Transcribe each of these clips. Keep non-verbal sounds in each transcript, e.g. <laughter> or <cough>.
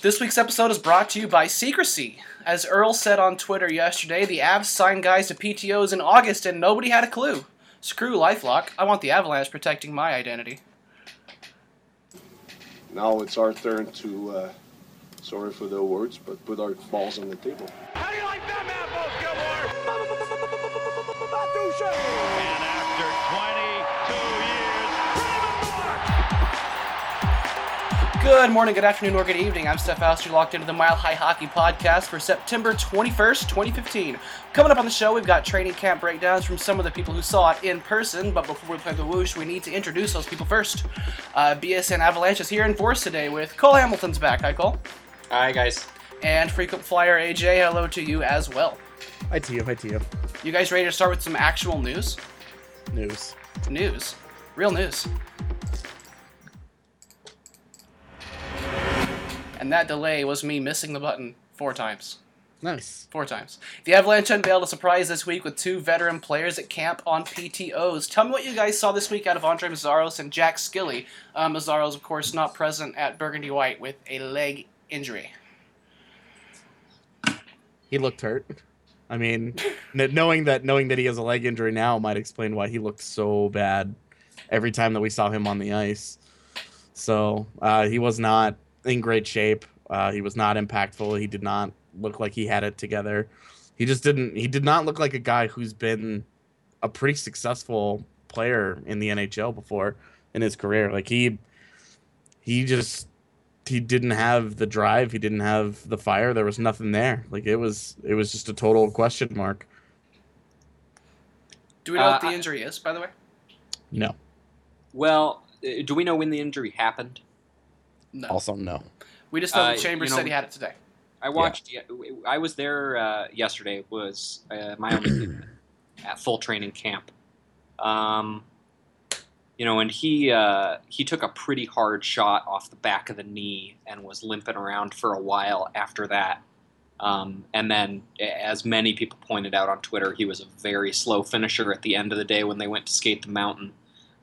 This week's episode is brought to you by Secrecy. As Earl said on Twitter yesterday, the Avs signed guys to PTOs in August and nobody had a clue. Screw Lifelock. I want the Avalanche protecting my identity. Now it's our turn to, uh, sorry for the words, but put our balls on the table. How do you like them apples, Gilmore? Good morning, good afternoon, or good evening. I'm Steph Auster, locked into the Mile High Hockey Podcast for September 21st, 2015. Coming up on the show, we've got training camp breakdowns from some of the people who saw it in person, but before we play the whoosh, we need to introduce those people first. Uh, BSN Avalanche is here in force today with Cole Hamilton's back. Hi, Cole. Hi, guys. And frequent flyer AJ, hello to you as well. Hi to you, hi to you. You guys ready to start with some actual news? News. News. Real news. And that delay was me missing the button four times. Nice. Four times. The Avalanche unveiled a surprise this week with two veteran players at camp on PTOs. Tell me what you guys saw this week out of Andrej Meszaros and Jack Skille. Uh, Meszaros, of course, not present at Burgundy White with a leg injury. He looked hurt. I mean, kn- knowing that knowing that he has a leg injury now might explain why he looked so bad every time that we saw him on the ice. So uh, he was not in great shape. Uh, he was not impactful. He did not look like he had it together. He just didn't. He did not look like a guy who's been a pretty successful player in the NHL before in his career. Like he, he just he didn't have the drive. He didn't have the fire. There was nothing there. Like it was it was just a total question mark. Do we know what Uh, the injury is, by the way? No. Well, uh, do we know when the injury happened? No. Also no. we just know uh, the Chambers you know- said he had it today. I watched. Yeah. I was there uh, yesterday. Was uh, my only <clears throat> at full training camp. Um, you know, and he uh, he took a pretty hard shot off the back of the knee and was limping around for a while after that. Um, and then, as many people pointed out on Twitter, he was a very slow finisher at the end of the day when they went to skate the mountain.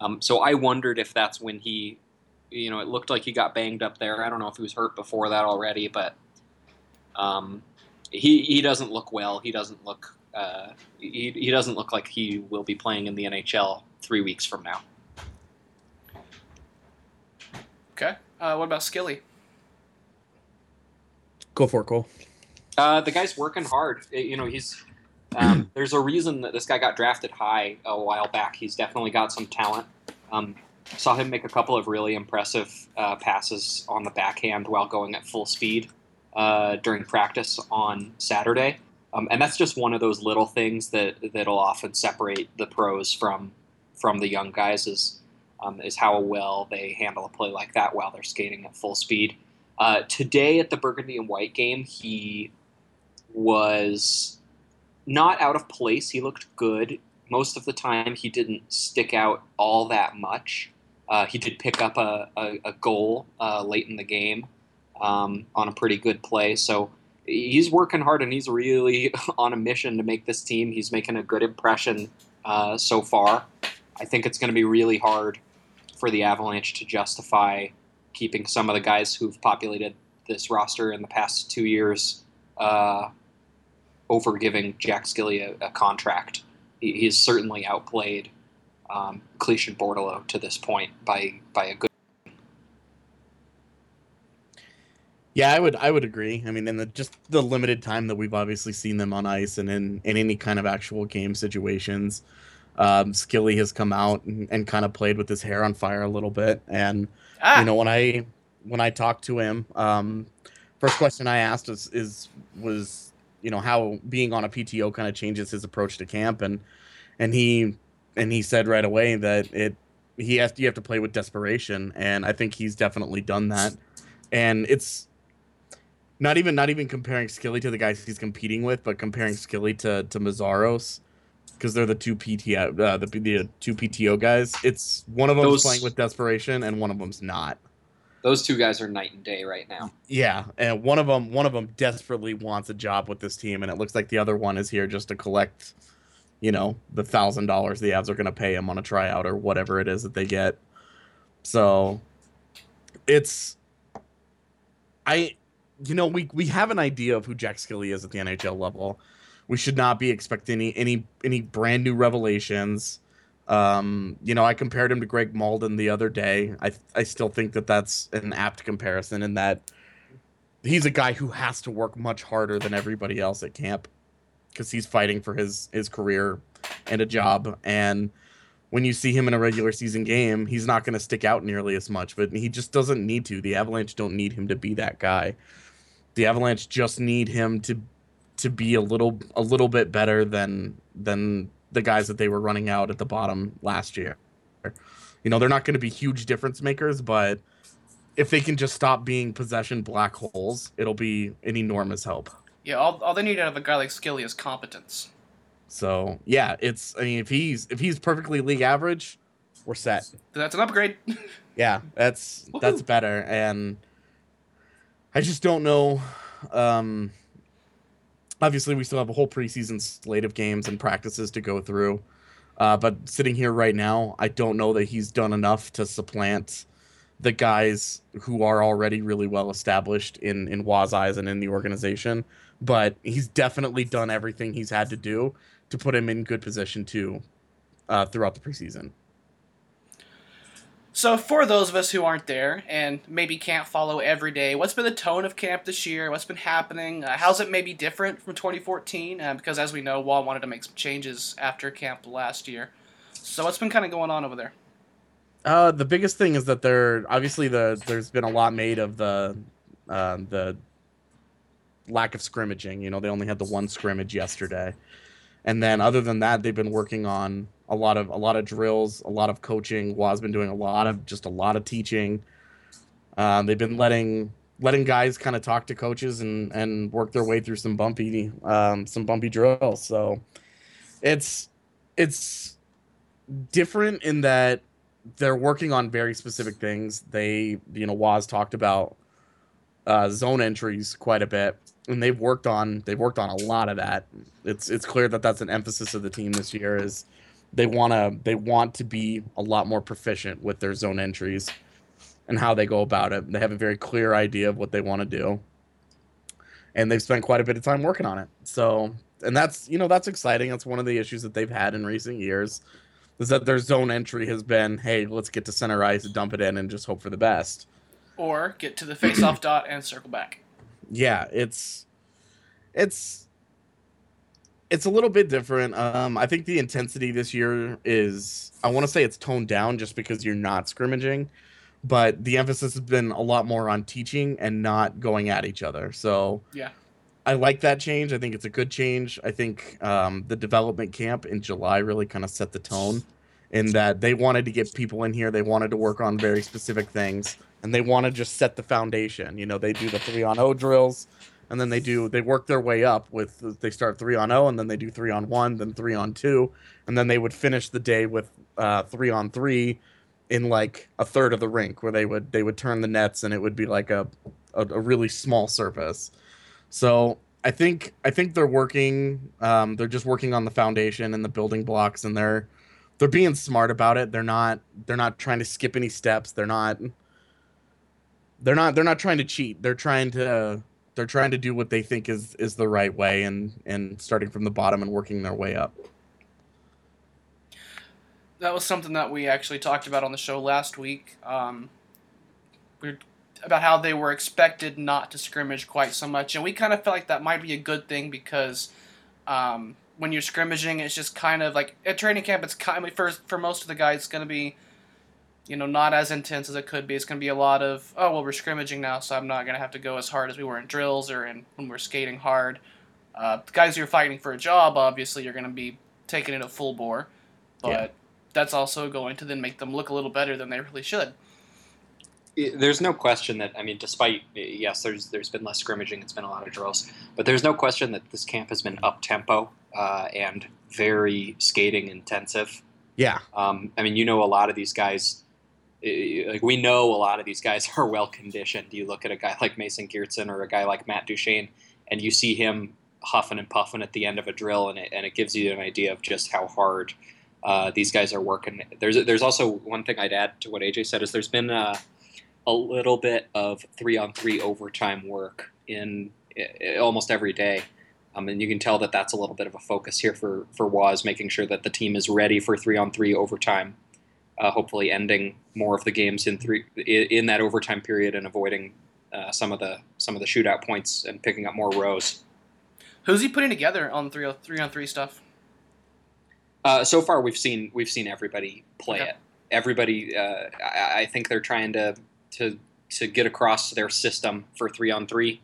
Um, so I wondered if that's when he, you know, it looked like he got banged up there. I don't know if he was hurt before that already, but um, he he doesn't look well. He doesn't look uh, he, he doesn't look like he will be playing in the NHL three weeks from now. Okay. Uh, what about Skille? Go for it, Cole. Uh, the guy's working hard. Uh, You know, he's um, <clears throat> there's a reason that this guy got drafted high a while back. He's definitely got some talent. Um, saw him make a couple of really impressive uh, passes on the backhand while going at full speed uh, during practice on Saturday. Um, and that's just one of those little things that that'll often separate the pros from from the young guys is um, is how well they handle a play like that while they're skating at full speed. Uh, today at the Burgundy and White game, he was not out of place. He looked good. Most of the time, he didn't stick out all that much. Uh, he did pick up a, a, a goal uh, late in the game um, on a pretty good play. So he's working hard and he's really <laughs> on a mission to make this team. He's making a good impression uh, so far. I think it's going to be really hard for the Avalanche to justify keeping some of the guys who've populated this roster in the past two years uh, over giving Jack Skille a, a contract. He, he's certainly outplayed um, Cliche Bordeleau to this point by by a good. Yeah, I would I would agree. I mean, in the just the limited time that we've obviously seen them on ice and in, in any kind of actual game situations, um, Skille has come out and, and kind of played with his hair on fire a little bit. And Ah, you know, when I when I talked to him, um, first question I asked is, is was you know how being on a PTO kind of changes his approach to camp, and and he and he said right away that it he has you have to play with desperation, and I think he's definitely done that, and it's not even not even comparing Skille to the guys he's competing with, but comparing Skille to to Meszaros because they're the two PTO uh, the, the two PTO guys. It's one of them's Those- playing with desperation and one of them's not. Those two guys are night and day right now. Yeah, and one of them one of them desperately wants a job with this team, and it looks like the other one is here just to collect, you know, the thousand dollars the Avs are going to pay him on a tryout or whatever it is that they get. So, it's I you know, we we have an idea of who Jack Skille is at the NHL level. We should not be expecting any any any brand new revelations. Um, you know, I compared him to Greg Malden the other day. I I still think that that's an apt comparison in that he's a guy who has to work much harder than everybody else at camp because he's fighting for his his career and a job and when you see him in a regular season game, he's not going to stick out nearly as much, but he just doesn't need to. The Avalanche don't need him to be that guy. The Avalanche just need him to to be a little a little bit better than than the guys that they were running out at the bottom last year. You know, they're not going to be huge difference makers, but if they can just stop being possession black holes, it'll be an enormous help. Yeah, all, all they need out of a guy like Skille is competence. So yeah, it's I mean if he's if he's perfectly league average, we're set. That's an upgrade. <laughs> Yeah, that's that's better, and I just don't know. Um, obviously, we still have a whole preseason slate of games and practices to go through. Uh, but sitting here right now, I don't know that he's done enough to supplant the guys who are already really well established in in Roy's eyes and in the organization. But he's definitely done everything he's had to do to put him in good position to uh, throughout the preseason. So, for those of us who aren't there and maybe can't follow every day, what's been the tone of camp this year? What's been happening? Uh, how's it maybe different from 2014? Uh, because as we know, Roy wanted to make some changes after camp last year. So, what's been kind of going on over there? Uh, the biggest thing is that there obviously the there's been a lot made of the uh, the lack of scrimmaging. You know, they only had the one scrimmage yesterday, and then other than that, they've been working on a lot of a lot of drills, a lot of coaching. Roy's been doing a lot of just a lot of teaching. Uh, they've been letting letting guys kind of talk to coaches and and work their way through some bumpy um, some bumpy drills. So it's it's different in that they're working on very specific things. They, you know, Waz talked about uh, zone entries quite a bit, and they've worked on they've worked on a lot of that. It's it's clear that that's an emphasis of the team this year. Is they want to they want to be a lot more proficient with their zone entries and how they go about it. They have a very clear idea of what they want to do, and they've spent quite a bit of time working on it. So, and that's you know that's exciting. That's one of the issues that they've had in recent years is that their zone entry has been, hey, let's get to center ice, dump it in, and just hope for the best. Or get to the face-off dot and circle back. Yeah, it's it's it's a little bit different. Um, I think the intensity this year is I want to say it's toned down just because you're not scrimmaging, but the emphasis has been a lot more on teaching and not going at each other. So Yeah. I like that change. I think it's a good change. I think um, the development camp in July really kind of set the tone in that they wanted to get people in here. They wanted to work on very specific things and they want to just set the foundation. You know, they do the three on O drills and then they do, they work their way up with, they start three on O and then they do three on one, then three on two. And then they would finish the day with uh, three on three in like a third of the rink where they would, they would turn the nets and it would be like a, a, a really small surface. So I think I think they're working. Um, they're just working on the foundation and the building blocks, and they're they're being smart about it. They're not they're not trying to skip any steps. They're not they're not they're not trying to cheat. They're trying to they're trying to do what they think is is the right way, and and starting from the bottom and working their way up. That was something that we actually talked about on the show last week. Um, we about how they were expected not to scrimmage quite so much, and we kind of felt like that might be a good thing because um, when you're scrimmaging, it's just kind of like at training camp. It's kind of for for most of the guys, it's going to be, you know, not as intense as it could be. It's going to be a lot of oh well, we're scrimmaging now, so I'm not going to have to go as hard as we were in drills or in when we're skating hard. Uh, the guys who are fighting for a job, obviously, you're going to be taking it at full bore, but Yeah. that's also going to then make them look a little better than they really should. there's no question that I mean, despite yes, there's there's been less scrimmaging, it's been a lot of drills, but there's no question that this camp has been up tempo uh, and very skating intensive. Yeah, Um, I mean, you know, a lot of these guys, like we know a lot of these guys <laughs> are well conditioned. You look at a guy like Mason Geertsen or a guy like Matt Duchene, and you see him huffing and puffing at the end of a drill, and it, and it gives you an idea of just how hard uh, these guys are working. There's there's also one thing I'd add to what AJ said is there's been uh, a little bit of three on three overtime work in i- almost every day. Um, and you can tell that that's a little bit of a focus here for for Waz, making sure that the team is ready for three on three overtime. Uh, hopefully, ending more of the games in three in that overtime period and avoiding uh, some of the some of the shootout points and picking up more rows. Who's he putting together on three three on three stuff? Uh, so far, we've seen we've seen everybody play Okay. it. Everybody, uh, I, I think they're trying to to to get across their system for three on three.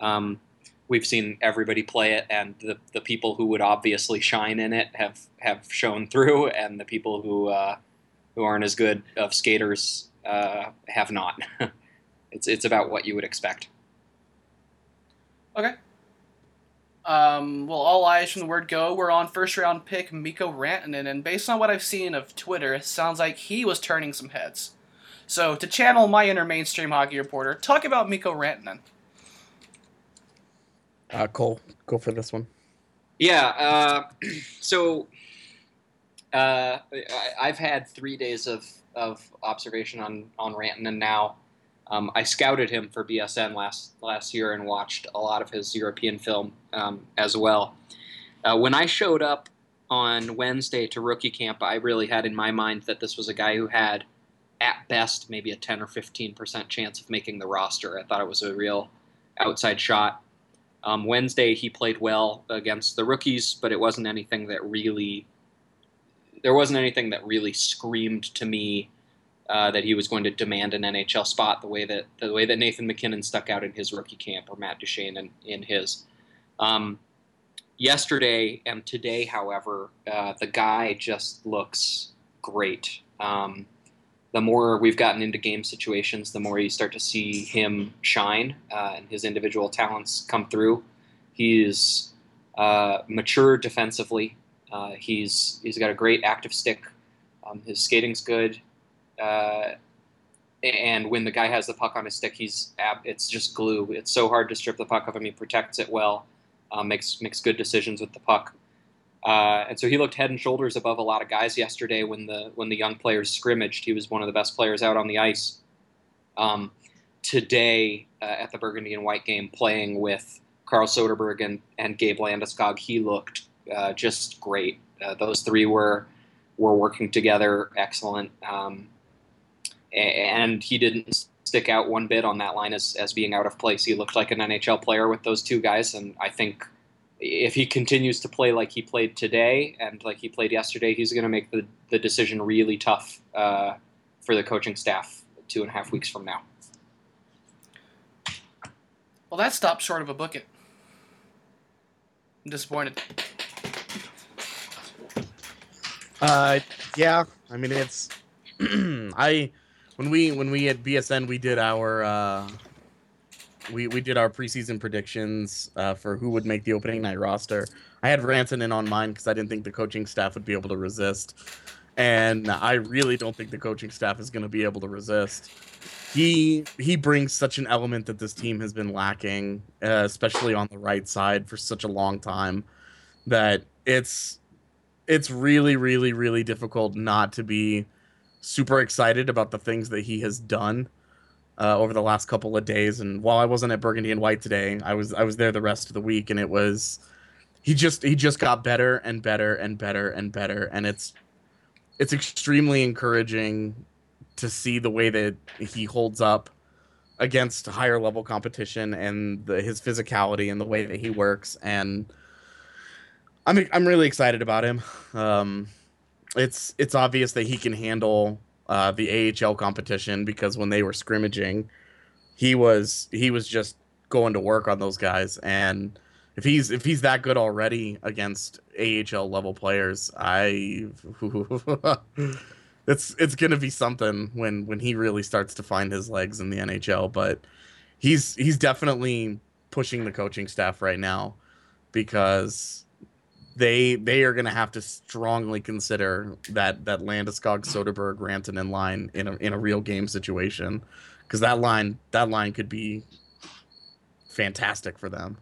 Um, we've seen everybody play it, and the, the people who would obviously shine in it have have shown through, and the people who uh, who aren't as good of skaters uh, have not. <laughs> it's it's about what you would expect. Okay. Um, well, all eyes from the word go. We're on first round pick Mikko Rantanen, and based on what I've seen of Twitter, it sounds like he was turning some heads. So, to channel my inner mainstream hockey reporter, talk about Mikko Rantanen. Uh, Cole, go for this one. Yeah. Uh, <clears throat> so uh, I, I've had three days of, of observation on on and now. Um, I scouted him for BSN last last year and watched a lot of his European film um, as well. Uh, when I showed up on Wednesday to rookie camp, I really had in my mind that this was a guy who had, at best, maybe a 10 or 15 percent chance of making the roster. I thought it was a real outside shot. Um, Wednesday, he played well against the rookies, but it wasn't anything that really. There wasn't anything that really screamed to me uh, that he was going to demand an NHL spot the way that the way that Nathan MacKinnon stuck out in his rookie camp or Matt Duchene in, in his. Um, yesterday and today, however, uh, the guy just looks great. Um, the more we've gotten into game situations, the more you start to see him shine uh, and his individual talents come through. He's uh, mature defensively. Uh, he's he's got a great active stick. Um, his skating's good, uh, and when the guy has the puck on his stick, he's it's just glue. It's so hard to strip the puck of him. He protects it well, uh, makes makes good decisions with the puck. Uh, and so he looked head and shoulders above a lot of guys yesterday when the when the young players scrimmaged. He was one of the best players out on the ice. Um, today uh, at the Burgundy and White game, playing with Carl Soderberg and, and Gabe Landeskog, he looked uh, just great. Uh, those three were were working together, excellent. Um, and he didn't stick out one bit on that line as, as being out of place. He looked like an NHL player with those two guys, and I think if he continues to play like he played today and like he played yesterday, he's going to make the, the decision really tough uh, for the coaching staff two and a half weeks from now. Well, that stopped short of a bucket. I'm disappointed. Uh, yeah. I mean, it's <clears throat> I when we when we at BSN we did our uh, we we did our preseason predictions uh, for who would make the opening night roster. I had Ranson in on mine because I didn't think the coaching staff would be able to resist, and I really don't think the coaching staff is going to be able to resist. He he brings such an element that this team has been lacking, uh, especially on the right side for such a long time, that it's it's really really really difficult not to be super excited about the things that he has done uh, over the last couple of days. And while I wasn't at Burgundy and White today, I was I was there the rest of the week, and it was he just he just got better and better and better and better, and it's it's extremely encouraging to see the way that he holds up against higher level competition and the, his physicality and the way that he works and I'm I'm really excited about him. Um, it's it's obvious that he can handle uh, the AHL competition because when they were scrimmaging, he was he was just going to work on those guys and if he's if he's that good already against AHL level players, I <laughs> it's it's gonna be something when when he really starts to find his legs in the NHL. But he's he's definitely pushing the coaching staff right now because they they are gonna have to strongly consider that that Landeskog, Soderberg, Rantanen line in a in a real game situation because that line that line could be fantastic for them.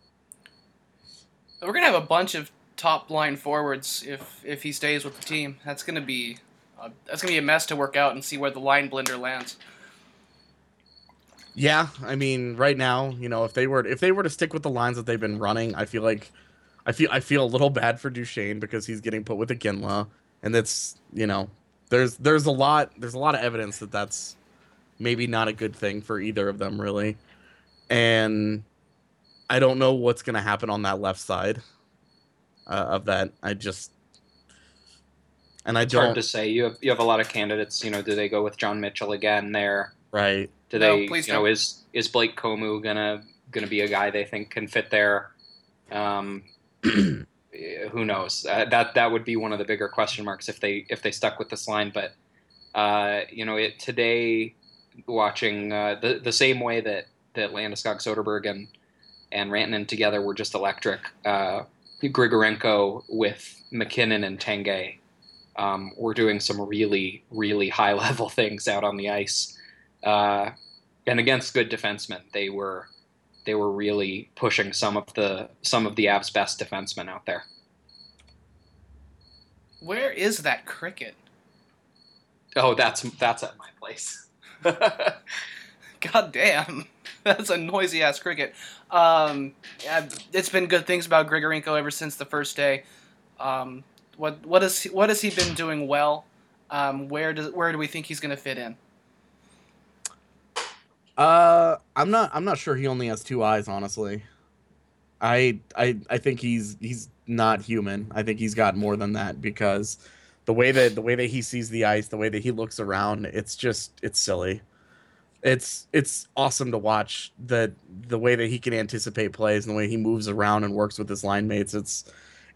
We're gonna have a bunch of top line forwards if if he stays with the team. That's gonna be uh, that's gonna be a mess to work out and see where the line blender lands. Yeah, I mean, right now, you know, if they were if they were to stick with the lines that they've been running, I feel like I feel I feel a little bad for Duchene because he's getting put with a Iginla, and that's you know, there's there's a lot there's a lot of evidence that that's maybe not a good thing for either of them really, and I don't know what's gonna happen on that left side uh, of that. I just and I It's don't hard to say. You have you have a lot of candidates. You know, do they go with John Mitchell again there? right. Do No, they? please you know, don't. is is Blake Comeau gonna gonna be a guy they think can fit there? Um, <clears throat> who knows? Uh, that that would be one of the bigger question marks if they if they stuck with this line. But uh, you know, it today watching uh, the the same way that that Landeskog, Soderberg, and and Rantanen together were just electric. Uh, Grigorenko with MacKinnon and Tanguay um, were doing some really really high <laughs> level things out on the ice. Uh, and against good defensemen, they were they were really pushing some of the some of the Avs' best defensemen out there. Where is that cricket? Oh, that's that's at my place. <laughs> God damn. <laughs> That's a noisy ass cricket. Um, it's been good things about Grigorenko ever since the first day. Um, what what is what has he been doing well? Um, where does where do we think he's going to fit in? Uh, I'm not. I'm not sure he only has two eyes. Honestly, I I I think he's he's not human. I think he's got more than that because the way that the way that he sees the ice, the way that he looks around, it's just it's silly. It's it's awesome to watch the the way that he can anticipate plays and the way he moves around and works with his line mates. It's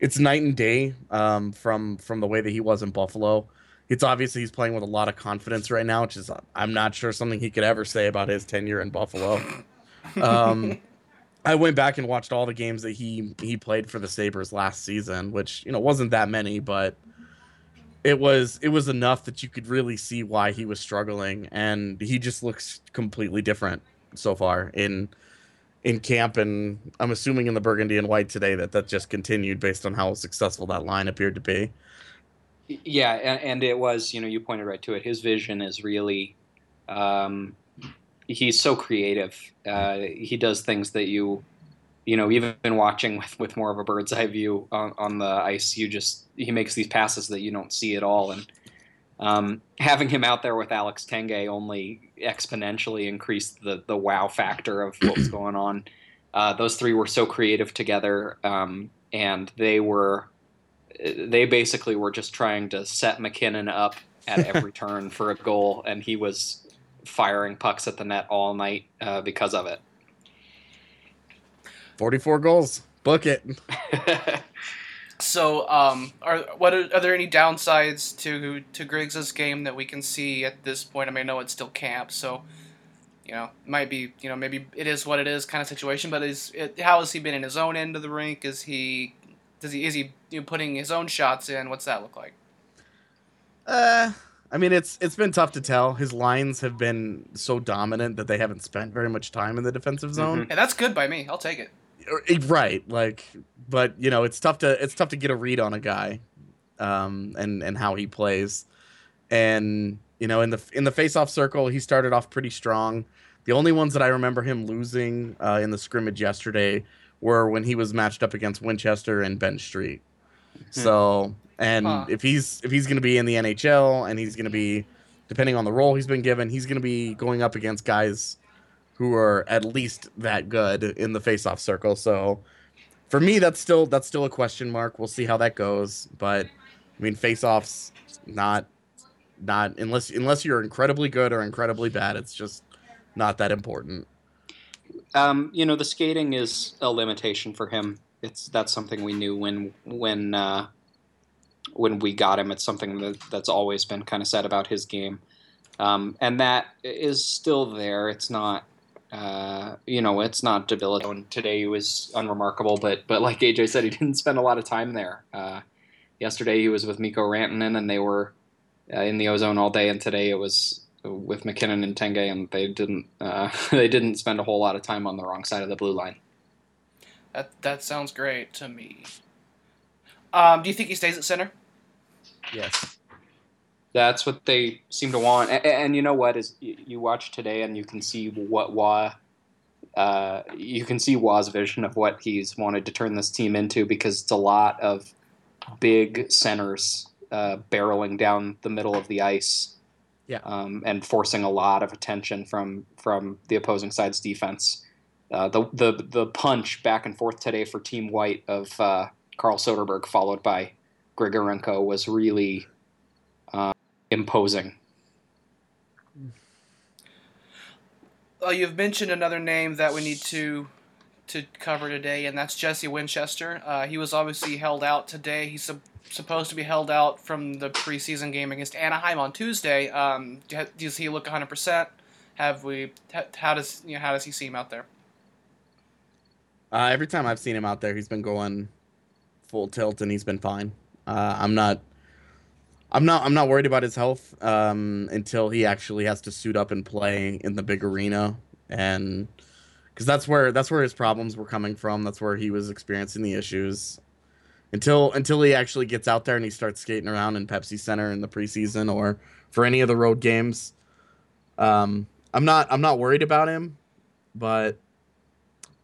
it's night and day um, from from the way that he was in Buffalo it's obviously he's playing with a lot of confidence right now, which is I'm not sure something he could ever say about his tenure in Buffalo. <laughs> Um, I went back and watched all the games that he he played for the Sabres last season, which you know wasn't that many, but it was it was enough that you could really see why he was struggling, and he just looks completely different so far in in camp, and I'm assuming in the Burgundy and White today that that just continued based on how successful that line appeared to be. Yeah, and, and it was, you know, you pointed right to it. His vision is really, um, he's so creative. Uh, he does things that you, you know, even watching with, with more of a bird's eye view on, on the ice, you just, he makes these passes that you don't see at all. And um, having him out there with Alex Tanguay only exponentially increased the, the wow factor of what's <clears throat> going on. Uh, those three were so creative together, um, and they were they basically were just trying to set MacKinnon up at <laughs> every turn for a goal, and he was firing pucks at the net all night uh, because of it. 44 goals, book it. <laughs> So, um, are what are, are there any downsides to to Griggs' game that we can see at this point? I mean, I know it's still camp, so you know, might be you know maybe it is what it is kind of situation. But is it, how has he been in his own end of the rink? Is he does he is he you know, putting his own shots in? What's that look like? Uh, I mean, it's it's been tough to tell. His lines have been so dominant that they haven't spent very much time in the defensive zone. Hey, that's good by me. I'll take it. Right, like, but you know, it's tough to it's tough to get a read on a guy, um, and and how he plays, and you know, in the in the face-off circle, he started off pretty strong. The only ones that I remember him losing uh, in the scrimmage yesterday were when he was matched up against Winchester and Ben Street. Hmm. So, and Huh. if he's if he's going to be in the NHL and he's going to be depending on the role he's been given, he's going to be going up against guys who are at least that good in the face-off circle. So, for me that's still that's still a question mark. We'll see how that goes, but I mean face-offs not not unless unless you're incredibly good or incredibly bad, it's just not that important. Um, you know, the skating is a limitation for him. It's that's something we knew when when uh, when we got him. It's something that, that's always been kind of said about his game, um, and that is still there. It's not. Uh, you know, it's not debilitating. Today he was unremarkable, but but like AJ said, he <laughs> didn't spend a lot of time there. Uh, yesterday he was with Mikko Rantanen, and they were uh, in the ozone all day, and today it was with MacKinnon and Tanguay, and they didn't uh, <laughs> they didn't spend a whole lot of time on the wrong side of the blue line. That that sounds great to me. Um, do you think he stays at center? Yes. That's what they seem to want. And, and you know what is you, you watch today and you can see what Roy uh, you can see Roy's vision of what he's wanted to turn this team into because it's a lot of big centers uh, barreling down the middle of the ice. Yeah. Um, and forcing a lot of attention from from the opposing side's defense. Uh, the the the punch back and forth today for Team White of uh, Carl Soderberg, followed by Grigorenko, was really uh, imposing. Uh, you've mentioned another name that we need to to cover today, and that's Jesse Winchester. Uh, he was obviously held out today. He's sup- supposed to be held out from the preseason game against Anaheim on Tuesday. Um, does he look 100%? Have we? How does you know, how does he seem out there? Uh, every time I've seen him out there, he's been going full tilt and he's been fine. Uh, I'm not. I'm not. I'm not worried about his health um, until he actually has to suit up and play in the big arena, and because that's where that's where his problems were coming from. That's where he was experiencing the issues. Until until he actually gets out there and he starts skating around in Pepsi Center in the preseason or for any of the road games, um, I'm not. I'm not worried about him, but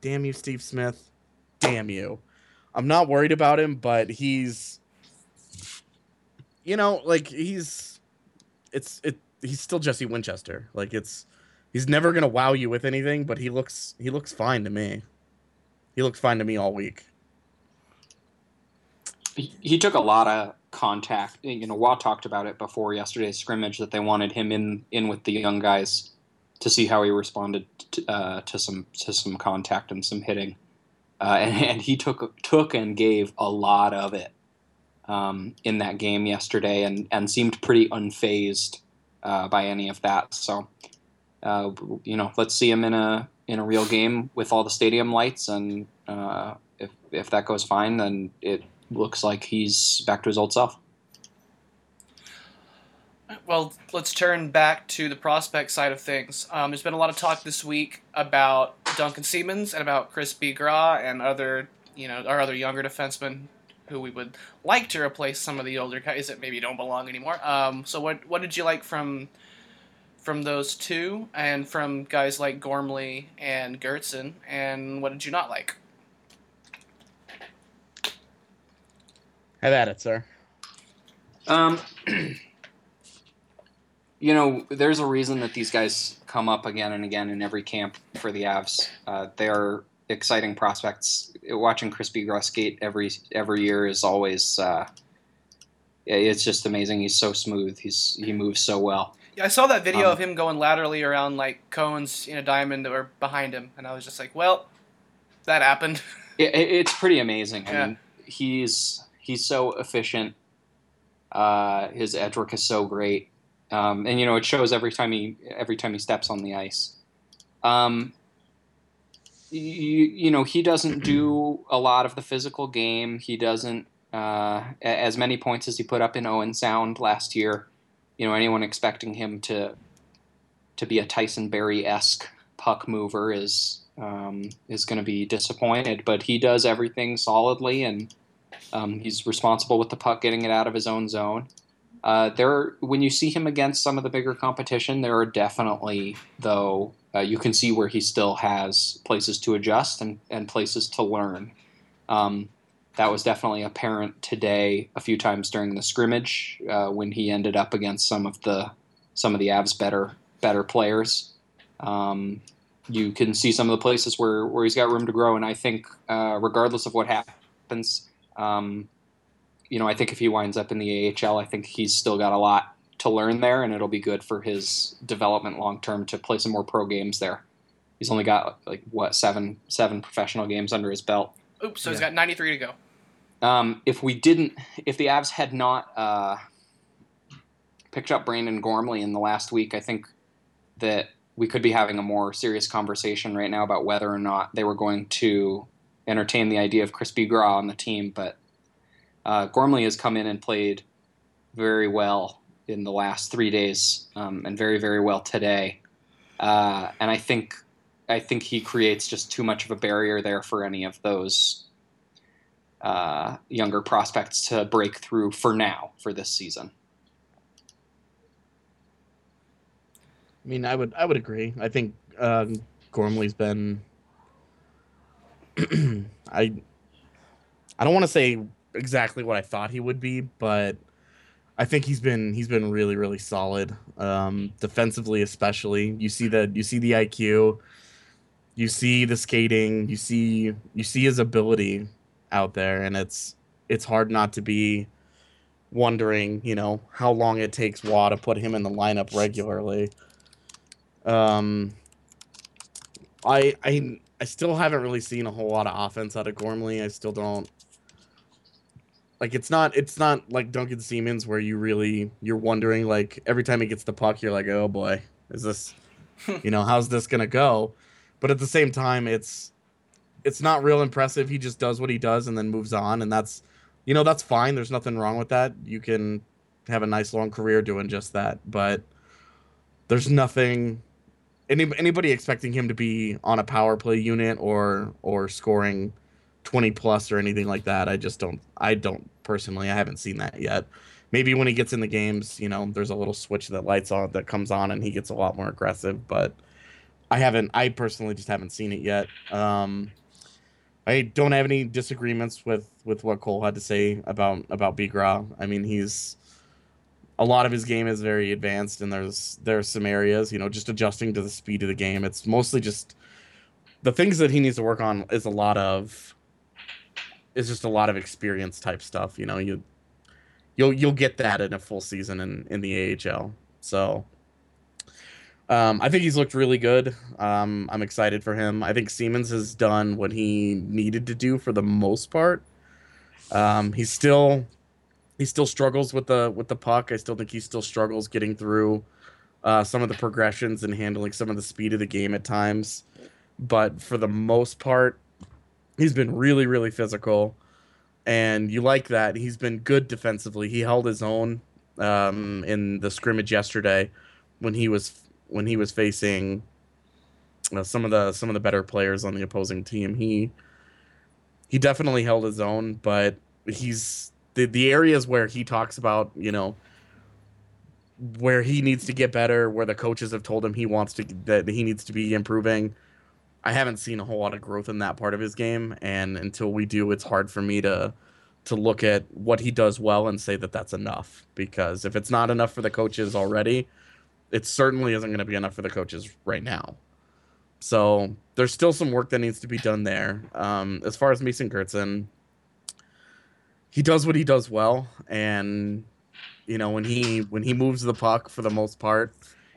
damn you, Steve Smith. Damn you. I'm not worried about him, but he's you know, like he's it's it he's still Jesse Winchester. Like it's he's never gonna wow you with anything, but he looks he looks fine to me. He looks fine to me all week. He, took a lot of contact. You know, Watt talked about it before yesterday's scrimmage that they wanted him in in with the young guys to see how he responded to, uh, to some to some contact and some hitting, uh, <laughs> and, and he took took and gave a lot of it um, in that game yesterday, and and seemed pretty unfazed uh, by any of that. So, uh, you know, let's see him in a in a real game with all the stadium lights, and uh, if if that goes fine, then it looks like he's back to his old self. Well, let's turn back to the prospect side of things. Um, there's been a lot of talk this week about Duncan Siemens and about Chris B. And other, you know, our other younger defensemen who we would like to replace some of the older guys that maybe don't belong anymore. Um, so what what did you like from from those two and from guys like Gormley and Geertsen, and what did you not like? Have at it, sir. Um, <clears throat> you know, there's a reason that these guys come up again and again in every camp for the Avs. Uh, they're exciting prospects. Watching Chris Bigras skate every every year is always uh, it's just amazing. He's so smooth. He's he moves so well. Yeah, I saw that video Um, of him going laterally around like cones in a diamond that were behind him, and I was just like, well, that happened. <laughs> It, it- it's pretty amazing. I Yeah. mean, he's he's so efficient. Uh, his edge work is so great, um, and you know it shows every time he every time he steps on the ice. Um, you, you know he doesn't do a lot of the physical game. He doesn't uh, as many points as he put up in Owen Sound last year. You know anyone expecting him to to be a Tyson Barrie esque puck mover is um, is going to be disappointed. But he does everything solidly, and um, he's responsible with the puck, getting it out of his own zone. Uh, there, when you see him against some of the bigger competition, there are definitely, though, uh, you can see where he still has places to adjust and, and places to learn. Um, that was definitely apparent today a few times during the scrimmage uh, when he ended up against some of the some of the Avs better better players. Um, you can see some of the places where, where he's got room to grow. And I think, uh, regardless of what happens, um, you know, I think if he winds up in the AHL, I think he's still got a lot to learn there, and it'll be good for his development long term to play some more pro games there. He's only got like what seven seven professional games under his belt. Oops, so he's got ninety three to go. Um, if we didn't, if the Avs had not uh, picked up Brandon Gormley in the last week, I think that we could be having a more serious conversation right now about whether or not they were going to entertain the idea of Chris Gra on the team. But uh, Gormley has come in and played very well in the last three days, um, and very very well today. Uh, and I think I think he creates just too much of a barrier there for any of those uh, younger prospects to break through for now for this season. I mean, I would I would agree. I think uh, Gormley's been. <clears throat> I I don't want to say exactly what I thought he would be, but I think he's been he's been really really solid. Um, defensively, especially, you see the you see the IQ, you see the skating, you see you see his ability out there, and it's it's hard not to be wondering, you know, how long it takes Roy to put him in the lineup regularly. Um, I I I still haven't really seen a whole lot of offense out of Gormley. I still don't like it's not it's not like Duncan Siemens where you really you're wondering like every time he gets the puck you're like oh boy is this <laughs> you know how's this gonna go? But at the same time it's it's not real impressive. He just does what he does and then moves on. And that's you know that's fine. There's nothing wrong with that. You can have a nice long career doing just that. But there's nothing any, anybody expecting him to be on a power play unit or or scoring 20 plus or anything like that? I just don't i don't personally i haven't seen that yet. Maybe when he gets in the games you know there's a little switch that lights on that comes on and he gets a lot more aggressive but i haven't i personally just haven't seen it yet. Um i don't have any disagreements with with what cole had to say about about Bigras. I mean he's a lot of his game is very advanced and there's there's some areas you know just adjusting to the speed of the game it's mostly just the things that he needs to work on is a lot of is just a lot of experience type stuff you know you you'll you'll get that in a full season in in the AHL so um, I think he's looked really good. Um, I'm excited for him. I think Siemens has done what he needed to do for the most part. Um, he's still he still struggles with the with the puck. I still think he still struggles getting through uh, some of the progressions and handling some of the speed of the game at times. But for the most part, he's been really really physical, and you like that. He's been good defensively. He held his own um, in the scrimmage yesterday when he was when he was facing uh, some of the some of the better players on the opposing team. He he definitely held his own, but he's the the areas where he talks about, you know, where he needs to get better, where the coaches have told him he wants to that he needs to be improving. I haven't seen a whole lot of growth in that part of his game, and until we do, it's hard for me to to look at what he does well and say that that's enough. Because if it's not enough for the coaches already, it certainly isn't going to be enough for the coaches right now. So there's still some work that needs to be done there. Um, as far as Mason Geertsen, he does what he does well, and you know when he when he moves the puck for the most part,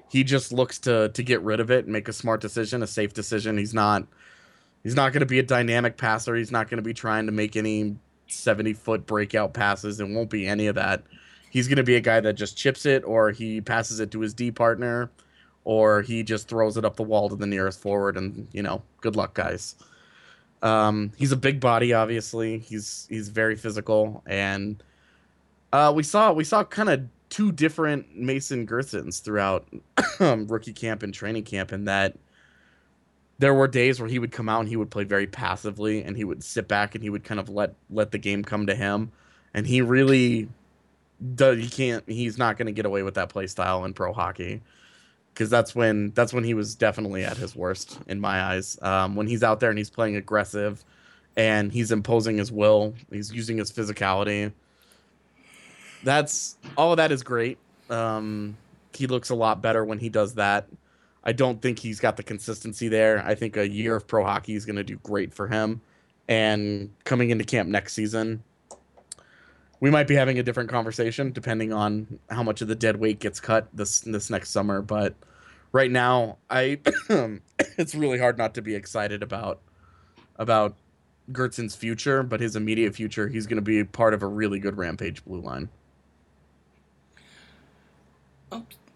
he just looks to to get rid of it and make a smart decision, a safe decision. He's not he's not going to be a dynamic passer. He's not going to be trying to make any 70 foot breakout passes. It won't be any of that. He's going to be a guy that just chips it or he passes it to his D partner or he just throws it up the wall to the nearest forward and, you know, good luck guys. Um, he's a big body obviously. He's he's very physical. And uh, we saw we saw kind of two different Mason Geertsens throughout <coughs> um, rookie camp and training camp in that there were days where he would come out and he would play very passively and he would sit back and he would kind of let let the game come to him. And he really does he can't he's not going to get away with that play style in pro hockey because that's when that's when he was definitely at his worst in my eyes um, when he's out there and he's playing aggressive and he's imposing his will he's using his physicality that's all of that is great um, he looks a lot better when he does that I don't think he's got the consistency there. I think a year of pro hockey is going to do great for him. And coming into camp next season, we might be having a different conversation depending on how much of the dead weight gets cut this this next summer. But right now, I <coughs> it's really hard not to be excited about about Geertsen's future. But his immediate future, he's going to be part of a really good Rampage blue line.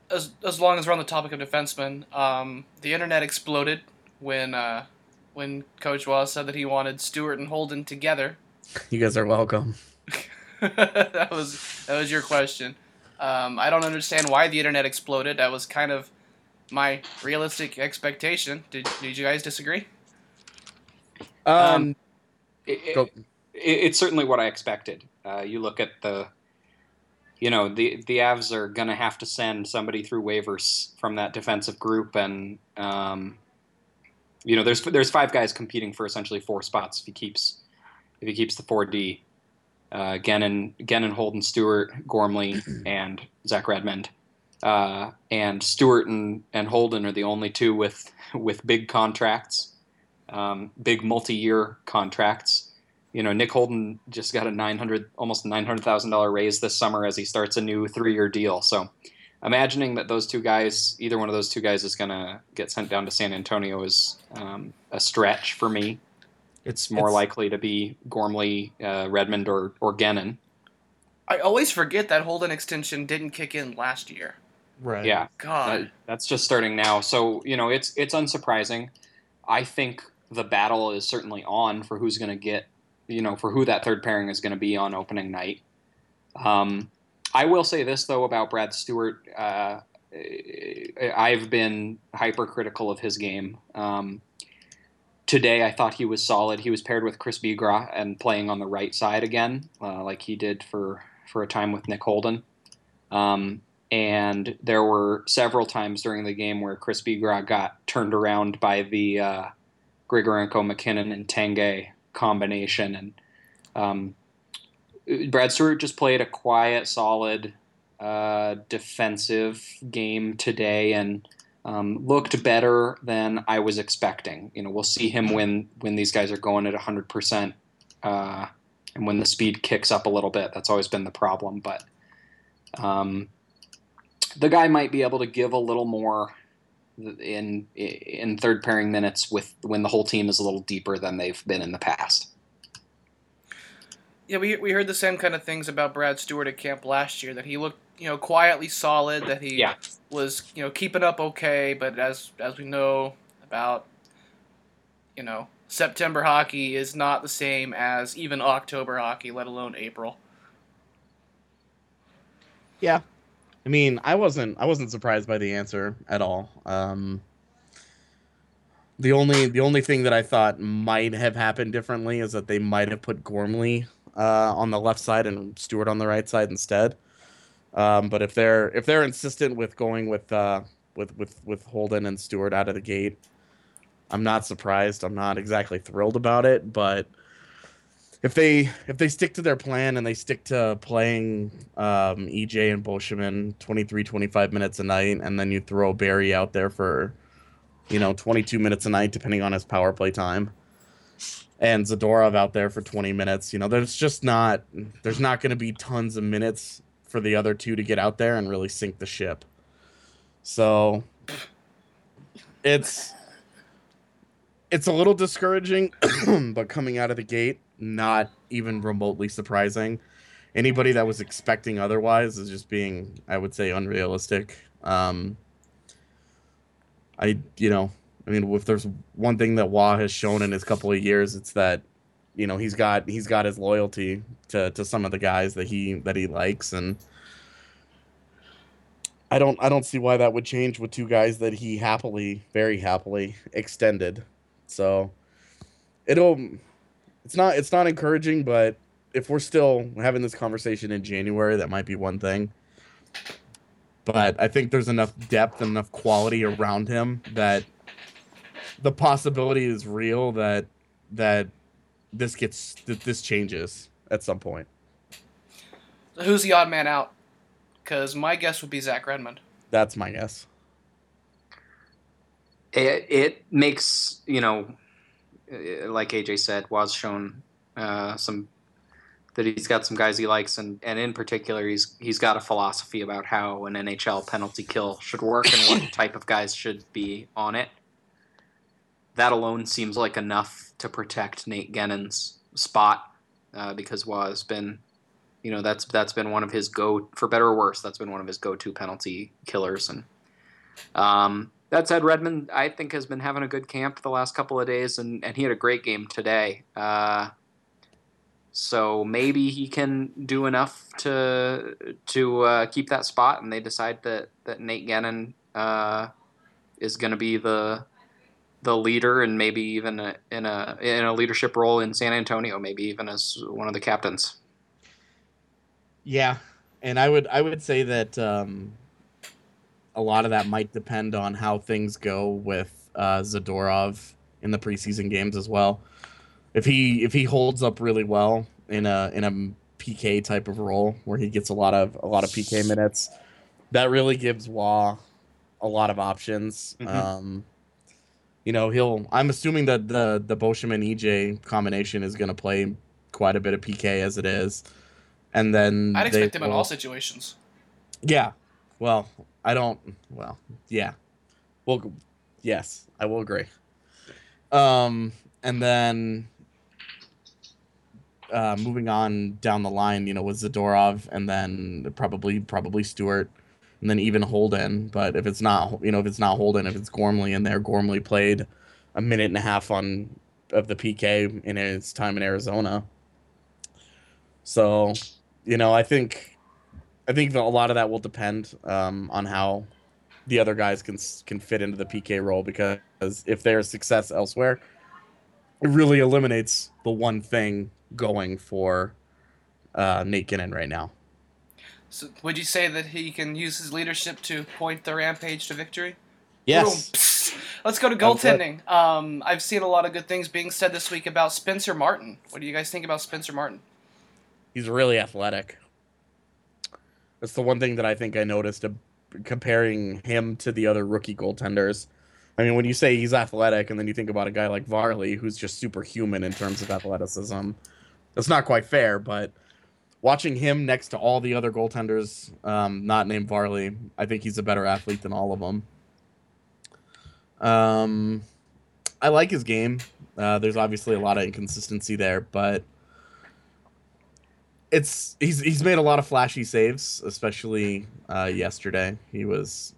as as long as we're on the topic of defensemen, um, the internet exploded when uh, when Coach Roy said that he wanted Stuart and Holden together. You guys are welcome. <laughs> that was that was your question. Um, I don't understand why the internet exploded. That was kind of my realistic expectation. Did did you guys disagree? Um, it, it, it, it's certainly what I expected. Uh, you look at the you know the the Avs are going to have to send somebody through waivers from that defensive group, and um, you know there's there's five guys competing for essentially four spots if he keeps if he keeps the four D. Uh, Guenin, Guenin, Holden, Stuart, Gormley, <clears throat> and Zach Redmond. Uh, and Stuart and, and Holden are the only two with with big contracts, um, big multi-year contracts. You know, Nick Holden just got a nine hundred, almost nine hundred thousand dollar raise this summer as he starts a new three-year deal. So, imagining that those two guys, either one of those two guys, is going to get sent down to San Antonio is um, a stretch for me. It's more It's- likely to be Gormley, uh, Redmond, or or Guenin. I always forget that Holden extension didn't kick in last year. Right. Yeah, God. That- that's just starting now. So you know, it's it's unsurprising. I think the battle is certainly on for who's going to get, you know, for who that third pairing is going to be on opening night. Um, I will say this though about Brad Stuart. Uh, I've been hypercritical of his game. Um, today, I thought he was solid. He was paired with Chris Bigras and playing on the right side again, uh, like he did for for a time with Nick Holden. Um, and there were several times during the game where Chris Bigras got turned around by the uh, Grigorenko, MacKinnon, and Tanguay combination, and um, Brad Stuart just played a quiet, solid, uh, defensive game today, and um, looked better than I was expecting. You know, we'll see him when when these guys are going at hundred percent, uh, and when the speed kicks up a little bit. That's always been the problem, but. Um, the guy might be able to give a little more in in third pairing minutes with when the whole team is a little deeper than they've been in the past. Yeah, we, we heard the same kind of things about Brad Stuart at camp last year. That he looked, you know, quietly solid. That he Yeah. was, you know, keeping up okay. But as as we know about, you know, September hockey is not the same as even October hockey, let alone April. Yeah. I mean, I wasn't I wasn't surprised by the answer at all. Um the only the only thing that I thought might have happened differently is that they might have put Gormley uh, on the left side and Stuart on the right side instead. Um, but if they're if they're insistent with going with uh, with with with Holden and Stuart out of the gate, I'm not surprised. I'm not exactly thrilled about it, but if they if they stick to their plan and they stick to playing um, EJ and Beauchemin 23 25 minutes a night and then you throw Barrie out there for you know 22 minutes a night depending on his power play time and Zadorov out there for 20 minutes you know there's just not there's not going to be tons of minutes for the other two to get out there and really sink the ship so it's it's a little discouraging <clears throat> but coming out of the gate not even remotely surprising. Anybody that was expecting otherwise is just being, I would say, unrealistic. Um, I, you know, I mean, if there's one thing that Roy has shown in his couple of years, it's that, you know, he's got he's got his loyalty to to some of the guys that he that he likes, and I don't I don't see why that would change with two guys that he happily, very happily extended. So it'll it's not it's not encouraging, but if we're still having this conversation in January, that might be one thing. But I think there's enough depth and enough quality around him that the possibility is real that that this gets this changes at some point. So who's the odd man out? Because my guess would be Zach Redmond. That's my guess. It, it makes you know, uh, like AJ said, was shown uh, some that he's got some guys he likes, and, and in particular, he's he's got a philosophy about how an NHL penalty kill should work and what <coughs> type of guys should be on it. That alone seems like enough to protect Nate Guenin's spot uh, because Roy's been, you know, that's that's been one of his go for better or worse. That's been one of his go-to penalty killers, and um, that said, Redmond I think has been having a good camp the last couple of days, and, and he had a great game today. Uh, so maybe he can do enough to to uh, keep that spot, and they decide that that Nate Guenin uh, is going to be the the leader, and maybe even a, in a in a leadership role in San Antonio, maybe even as one of the captains. Yeah, and I would I would say that um, a lot of that might depend on how things go with uh, Zadorov in the preseason games as well. If he if he holds up really well in a in a PK type of role where he gets a lot of a lot of PK minutes, that really gives Roy a lot of options. Mhm. Um, you know, he'll. I'm assuming that the the Beauchemin EJ combination is going to play quite a bit of PK as it is, and then I'd they expect him in all situations. yeah. Well, I don't. Well, yeah. Well, yes, I will agree. Um, and then uh, moving on down the line, you know, with Zadorov, and then probably probably Stuart, and then even Holden. But if it's not, you know, if it's not Holden, if it's Gormley in there, Gormley played a minute and a half on of the PK in his time in Arizona. So, you know, I think I think a lot of that will depend um, on how the other guys can can fit into the PK role because if there's success elsewhere, it really eliminates the one thing going for uh, Nate Guenin right now. So would you say that he can use his leadership to point the rampage to victory? Yes. Boom. Let's go to goaltending. Um, I've seen a lot of good things being said this week about Spencer Martin. What do you guys think about Spencer Martin? He's really athletic. That's the one thing that I think I noticed uh, comparing him to the other rookie goaltenders. I mean, when you say he's athletic, and then you think about a guy like Varley, who's just superhuman in terms of athleticism, that's not quite fair. But watching him next to all the other goaltenders, um, not named Varley, I think he's a better athlete than all of them. Um, I like his game. Uh, there's obviously a lot of inconsistency there, but it's he's he's made a lot of flashy saves, especially uh, yesterday. He was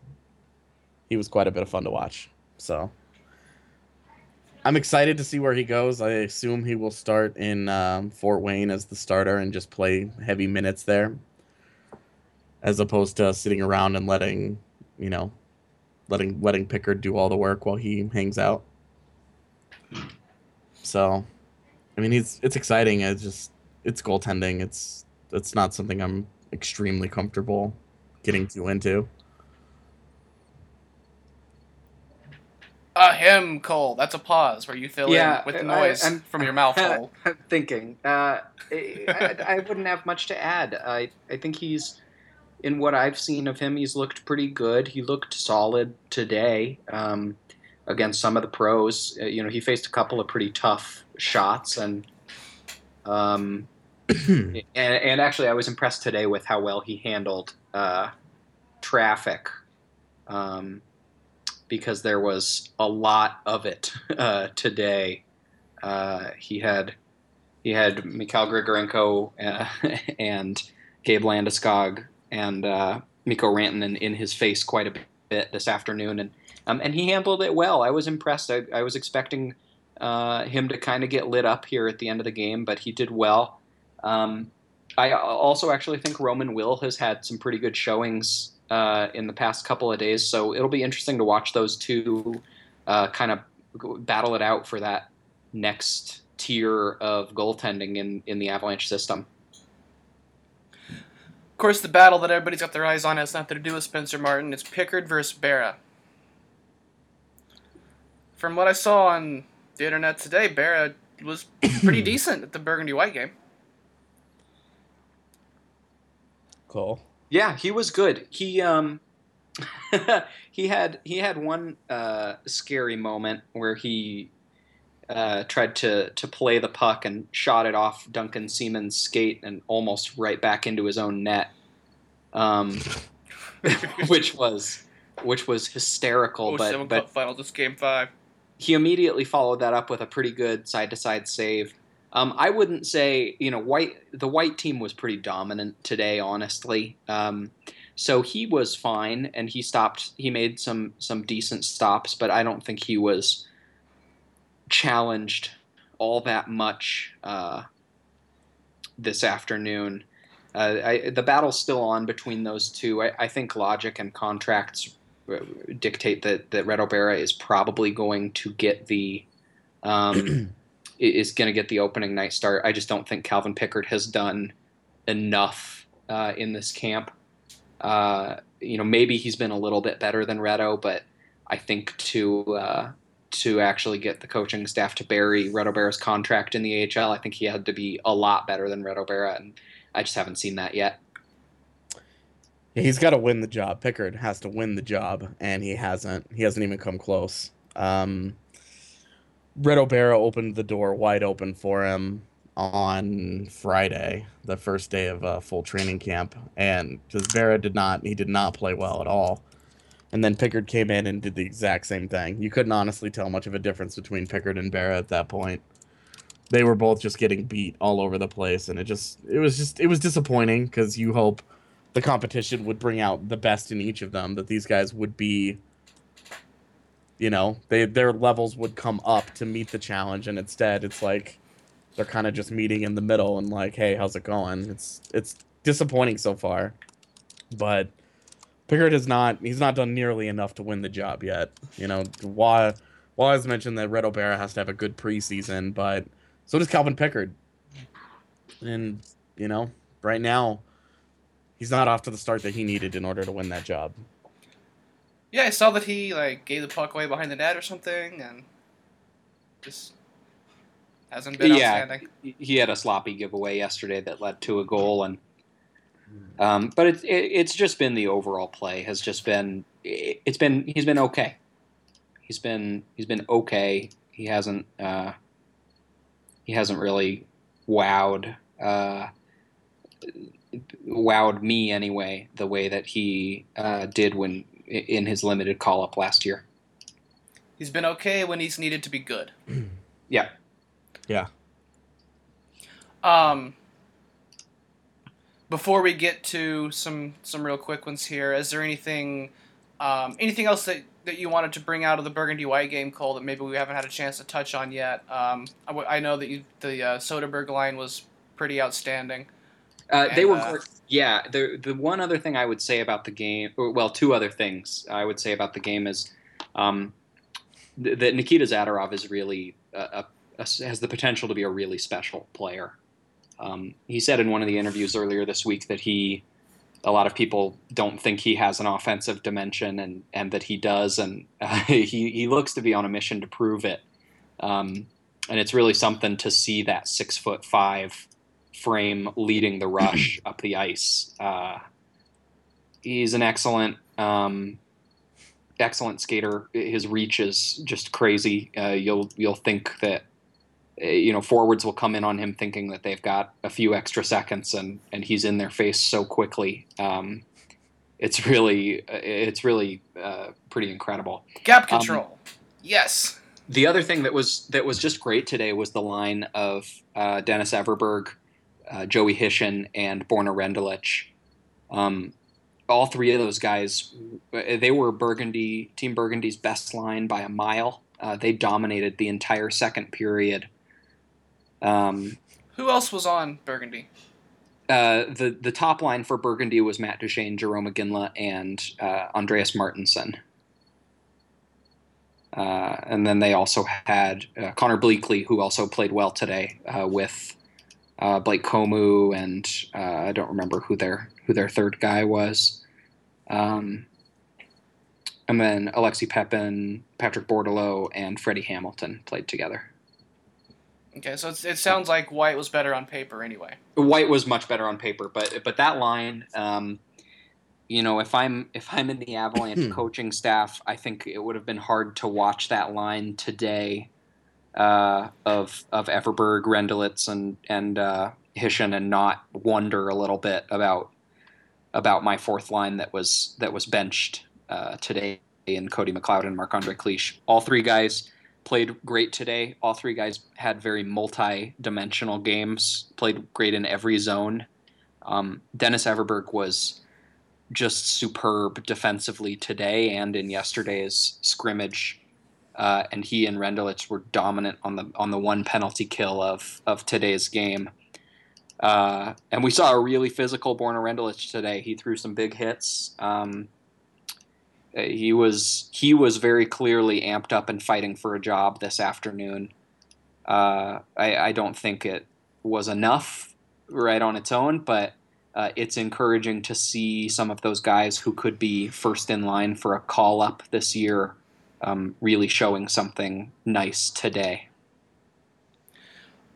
he was quite a bit of fun to watch. So I'm excited to see where he goes. I assume he will start in um, Fort Wayne as the starter and just play heavy minutes there, as opposed to sitting around and letting you know letting letting Pickard do all the work while he hangs out. So, I mean, he's it's exciting. It's just it's goaltending. It's it's not something I'm extremely comfortable getting too into. Uh, him, Cole. That's a pause where you fill Yeah, in with noise I'm- from your <laughs> mouth hole. I'm <laughs> thinking. Uh, I, I wouldn't have much to add. I, I think he's, in what I've seen of him, he's looked pretty good. He looked solid today um, against some of the pros. Uh, you know, he faced a couple of pretty tough shots, and um, <coughs> and, and actually, I was impressed today with how well he handled uh, traffic. Um, because there was a lot of it <laughs> uh, today. Uh, he had he had Mikhail Grigorenko uh, <laughs> and Gabe Landeskog and uh, Mikko Rantanen in his face quite a bit this afternoon, and um, and he handled it well. I was impressed. I, I was expecting uh, him to kind of get lit up here at the end of the game, but he did well. Um, I also actually think Roman Will has had some pretty good showings uh, in the past couple of days, so it'll be interesting to watch those two uh, kind of battle it out for that next tier of goaltending in, in the Avalanche system. Of course, the battle that everybody's got their eyes on has nothing to do with Spencer Martin. It's Pickard versus Berra. From what I saw on the internet today, Berra was pretty <coughs> decent at the Burgundy White game. Cool. Yeah, he was good. He um <laughs> he had he had one uh, scary moment where he uh, tried to to play the puck and shot it off Duncan Siemens' skate and almost right back into his own net, um, <laughs> which was which was hysterical. Oh, but but final, just game five. he immediately followed that up with a pretty good side to side save. Um, I wouldn't say you know white. The white team was pretty dominant today, honestly. Um, so he was fine, and he stopped. He made some some decent stops, but I don't think he was challenged all that much uh, this afternoon. Uh, I, the battle's still on between those two. I, I think logic and contracts uh, dictate that that Reto Berra is probably going to get the um, <clears throat> is going to get the opening night start. I just don't think Calvin Pickard has done enough uh, in this camp. Uh, you know, maybe he's been a little bit better than Reto, but I think to uh, to actually get the coaching staff to bury Reto Berra's contract in the AHL, I think he had to be a lot better than Reto Berra, and I just haven't seen that yet. He's got to win the job. Pickard has to win the job, and he hasn't. He hasn't even come close. Um, Reto Berra opened the door wide open for him on Friday, the first day of uh, full training camp, and because Berra did not, he did not play well at all. And then Pickard came in and did the exact same thing. You couldn't honestly tell much of a difference between Pickard and Berra at that point. They were both just getting beat all over the place, and it just it was just it was disappointing because you hope the competition would bring out the best in each of them. That these guys would be, you know, they their levels would come up to meet the challenge, and instead it's like they're kind of just meeting in the middle and like, hey, how's it going? It's it's disappointing so far, but Pickard has not he's not done nearly enough to win the job yet. You know, why Roy's mentioned that Reto Berra has to have a good preseason, but so does Calvin Pickard. And you know, right now, he's not off to the start that he needed in order to win that job. Yeah, I saw that he like gave the puck away behind the net or something, and just hasn't been Yeah. outstanding. he had a sloppy giveaway yesterday that led to a goal and um, but it, it, it's just been the overall play has just been it, it's been he's been okay he's been he's been okay he hasn't uh, he hasn't really wowed uh, wowed me anyway the way that he uh, did when in his limited call up last year He's been okay when he's needed to be good. <clears throat> yeah Yeah. Um, before we get to some some real quick ones here, is there anything um, anything else that, that you wanted to bring out of the Burgundy White game, Cole, that maybe we haven't had a chance to touch on yet? Um, I, w- I know that you, the uh, Soderberg line was pretty outstanding. Uh, they And, were, uh, yeah. The the one other thing I would say about the game, or, well, two other things I would say about the game is um, th- that Nikita Zadorov is really a, a, a- has the potential to be a really special player. Um, he said in one of the interviews earlier this week that he, a lot of people don't think he has an offensive dimension, and and that he does, and uh, <laughs> he he looks to be on a mission to prove it. Um, and it's really something to see that six foot five frame leading the rush <clears throat> up the ice. Uh, he's an excellent, um, excellent skater. His reach is just crazy. Uh, you'll you'll think that uh, you know forwards will come in on him thinking that they've got a few extra seconds, and and he's in their face so quickly. Um, it's really it's really uh, pretty incredible. Gap Um, control. yes. The other thing that was that was just great today was the line of uh, Dennis Everberg, uh, Joey Hishon, and Borna Rendulic. Um, all three of those guys, they were Burgundy Team Burgundy's best line by a mile. Uh, they dominated the entire second period. Um, Who else was on Burgundy? uh, the the top line for Burgundy was Matt Duchene, Jarome Iginla, and uh, Andreas Martinsen. Uh, and then they also had uh, Conner Bleackley, who also played well today uh, with uh, Blake Comeau, and uh, I don't remember who their who their third guy was. Um, and then Alexi Pepin, Patrick Bordeleau, and Freddie Hamilton played together. Okay, so it's, it sounds like White was better on paper anyway. White was much better on paper, but but that line, um, you know, if I'm if I'm in the Avalanche coaching staff, I think it would have been hard to watch that line today uh, of of Everberg, Rendulic, and and uh, and not wonder a little bit about about my fourth line that was that was benched uh, today in Cody McLeod and Marc Andre Cliche. All three guys played great today. All three guys had very multi-dimensional games. Played great in every zone. Um, Dennis Everberg was just superb defensively today and in yesterday's scrimmage. Uh, and he and Rendulic were dominant on the on the one penalty kill of of today's game. Uh, and we saw a really physical Borna Rendulic today. He threw some big hits. Um, uh, he was he was very clearly amped up and fighting for a job this afternoon. Uh, I, I don't think it was enough right on its own, but uh, it's encouraging to see some of those guys who could be first in line for a call up this year um, really showing something nice today.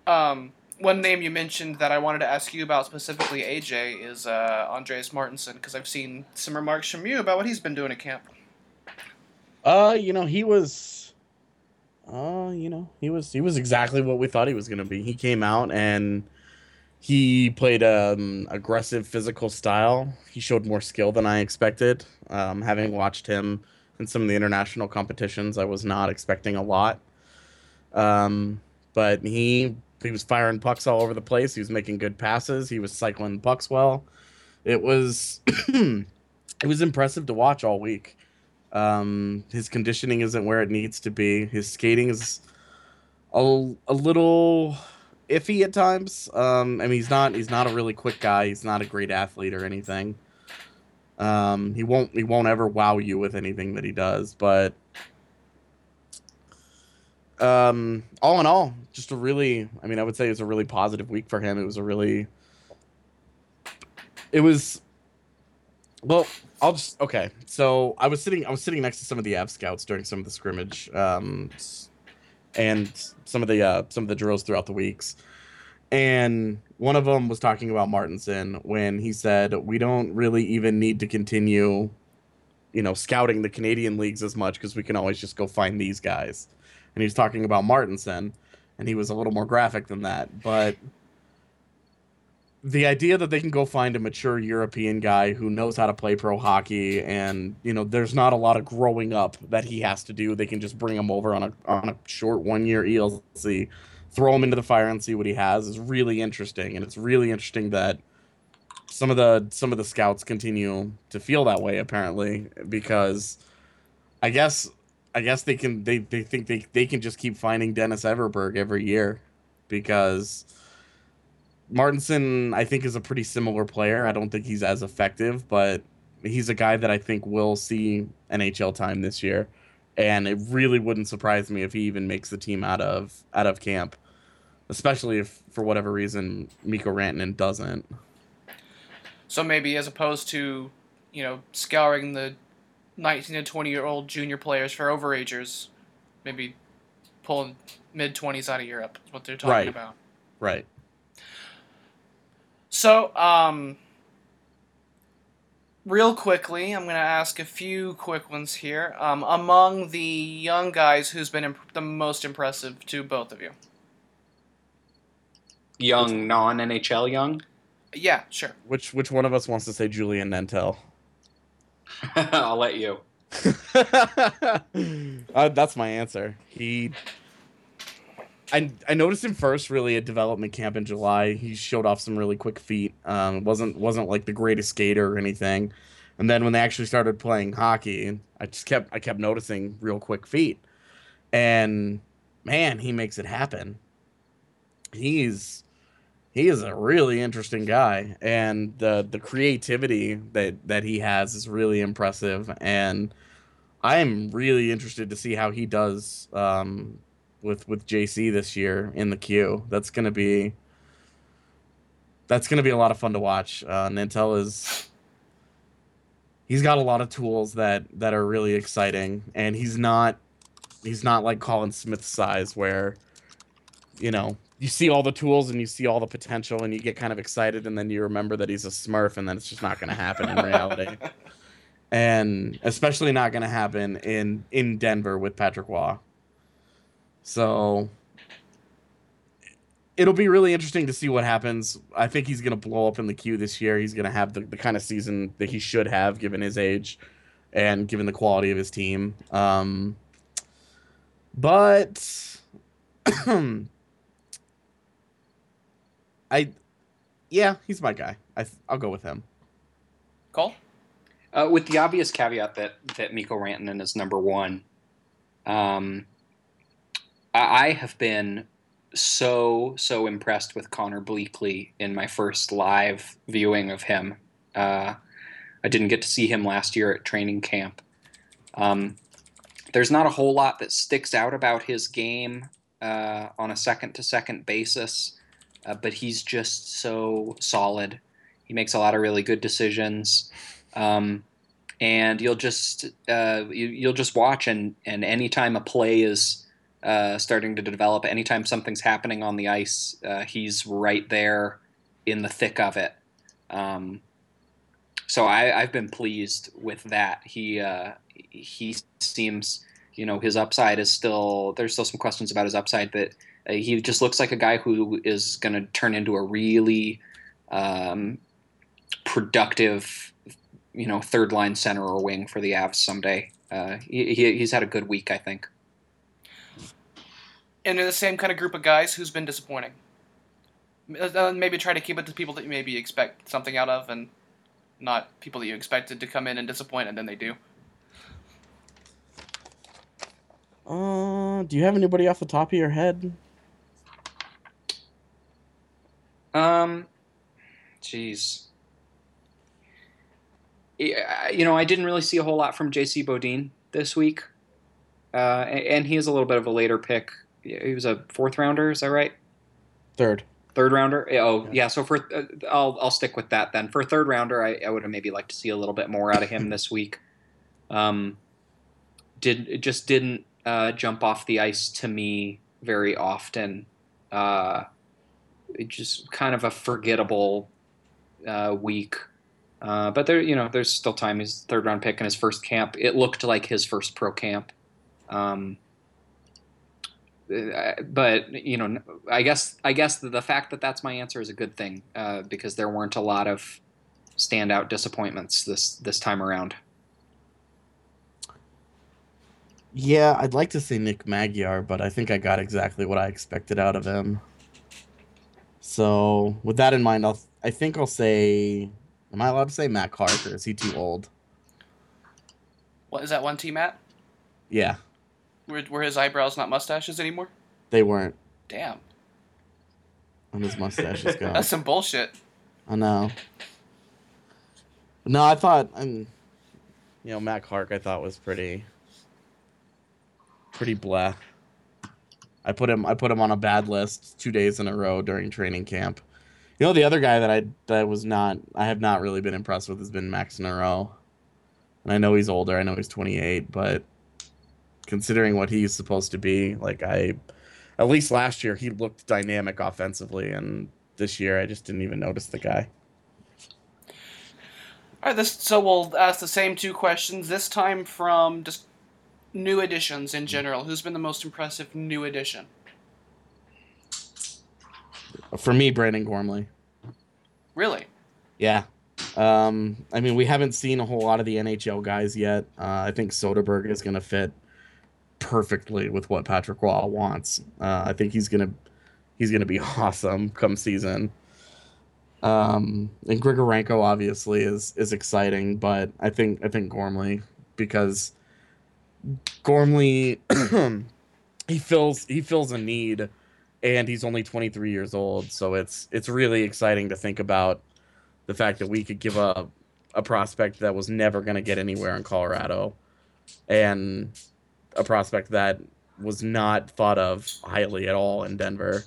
Um, one name you mentioned that I wanted to ask you about specifically, AJ, is uh, Andreas Martinsen because I've seen some remarks from you about what he's been doing at camp. Uh, you know, he was uh, you know, he was he was exactly what we thought he was going to be. He came out and he played um aggressive physical style. He showed more skill than I expected. Um, having watched him in some of the international competitions, I was not expecting a lot. Um, but he he was firing pucks all over the place. He was making good passes. He was cycling pucks well. It was <clears throat> it was impressive to watch all week. Um, his conditioning isn't where it needs to be. His skating is a, a little iffy at times. Um, I mean, he's not he's not a really quick guy. He's not a great athlete or anything. Um, he won't he won't ever wow you with anything that he does. But um, all in all, just a really I mean, I would say it was a really positive week for him. It was a really it was well, I'll just okay. So I was sitting I was sitting next to some of the Av scouts during some of the scrimmage, um, and some of the uh, some of the drills throughout the weeks. And one of them was talking about Martinsen when he said we don't really even need to continue, you know, scouting the Canadian leagues as much because we can always just go find these guys. And he was talking about Martinsen, and he was a little more graphic than that, but the idea that they can go find a mature European guy who knows how to play pro hockey and you know there's not a lot of growing up that he has to do. They can just bring him over on a on a short one year ELC, throw him into the fire and see what he has is really interesting. And it's really interesting that some of the some of the scouts continue to feel that way apparently because I guess I guess they can they, they think they, they can just keep finding Dennis Everberg every year because Martinsen, I think, is a pretty similar player. I don't think he's as effective, but he's a guy that I think will see NHL time this year, and it really wouldn't surprise me if he even makes the team out of out of camp, especially if for whatever reason Mikko Rantanen doesn't. So maybe as opposed to, you know, scouring the 19 to 20 year old junior players for overagers, maybe pulling mid 20s out of Europe is what they're talking Right. about. Right. So, um, real quickly, I'm going to ask a few quick ones here. Um, among the young guys, who's been imp- the most impressive to both of you? Young, non NHL young. Yeah, sure. Which which one of us wants to say Julien Nantel? <laughs> I'll let you. <laughs> uh, that's my answer. He, I I noticed him first really at development camp in July. He showed off some really quick feet. Um, wasn't wasn't like the greatest skater or anything. And then when they actually started playing hockey, I just kept I kept noticing real quick feet. And man, he makes it happen. He's he is a really interesting guy and the the creativity that that he has is really impressive and i'm really interested to see how he does um with with jc this year in the queue. That's gonna be that's gonna be a lot of fun to watch. Uh nantel is he's got a lot of tools that that are really exciting and he's not he's not like colin smith size where you know you see all the tools and you see all the potential and you get kind of excited and then you remember that he's a smurf and then it's just not going to happen in reality. <laughs> And especially not going to happen in in denver with patrick roy so it'll be really interesting to see what happens i think he's going to blow up in the queue this year he's going to have the, the kind of season that he should have given his age and given the quality of his team um but <clears throat> I, yeah, he's my guy. I I'll go with him. Cole? Uh, with the obvious caveat that that Mikko Rantanen is number one, um, I, have been so so impressed with Conner Bleackley in my first live viewing of him. Uh, I didn't get to see him last year at training camp. Um, there's not a whole lot that sticks out about his game uh, on a second to second basis, uh, but he's just so solid. He makes a lot of really good decisions. Um, and you'll just uh, you, you'll just watch and and anytime a play is uh, starting to develop, anytime something's happening on the ice, uh, he's right there in the thick of it. Um, so I, I've been pleased with that. He uh, he seems, you know, his upside is still there's still some questions about his upside, but uh, he just looks like a guy who is going to turn into a really um, productive, you know, third line center or wing for the Avs someday. Uh, he, he's had a good week, I think. And in the same kind of group of guys, who's been disappointing? Uh, maybe try to keep it to people that you maybe expect something out of, and not people that you expected to come in and disappoint, and then they do. Uh, do you have anybody off the top of your head? Um, jeez. Yeah, You know, I didn't really see a whole lot from J.C. Beaudin this week, uh, and he is a little bit of a later pick. He was a fourth rounder, is that right? Third. Third rounder. Oh, Yeah. yeah. So for uh, I'll I'll stick with that then. For a third rounder, I, I would have maybe liked to see a little bit more out of him <laughs> this week. Um, did it just didn't uh, jump off the ice to me very often. Uh, it just kind of a forgettable uh, week. Uh, but there, you know, there's still time. His third round pick in his first camp. It looked like his first pro camp. Um, but you know, I guess I guess the, the fact that that's my answer is a good thing uh, because there weren't a lot of standout disappointments this this time around. Yeah, I'd like to say Nick Magyar, but I think I got exactly what I expected out of him. So, with that in mind, I'll I think I'll say Am I allowed to say Matt Clark or is he too old? What is that one team at? Yeah, Where, where his eyebrows not mustaches anymore? they weren't. Damn, And his mustache is gone. <laughs> that's some bullshit. I know. No, I thought I'm you know, Matt Clark I thought was pretty pretty blah. I put him I put him on a bad list two days in a row during training camp. You know the other guy that I that was not I have not really been impressed with has been Max Noreau. And I know he's older, I know he's twenty eight, but considering what he's supposed to be, like I at least last year he looked dynamic offensively and this year I just didn't even notice the guy. All right, this so we'll ask the same two questions this time from just new additions in general. Who's been the most impressive new addition? For me, Brandon Gormley. Really? Yeah. Um, I mean, we haven't seen a whole lot of the NHL guys yet. Uh, I think Soderberg is going to fit perfectly with what Patrick Roy wants. Uh, I think he's gonna he's gonna be <laughs> awesome come season. Um, and Grigorenko obviously is is exciting, but I think I think Gormley because Gormley <clears throat> he fills he fills a need, and he's only 23 years old, so it's it's really exciting to think about the fact that we could give a a prospect that was never going to get anywhere in Colorado, and a prospect that was not thought of highly at all in Denver,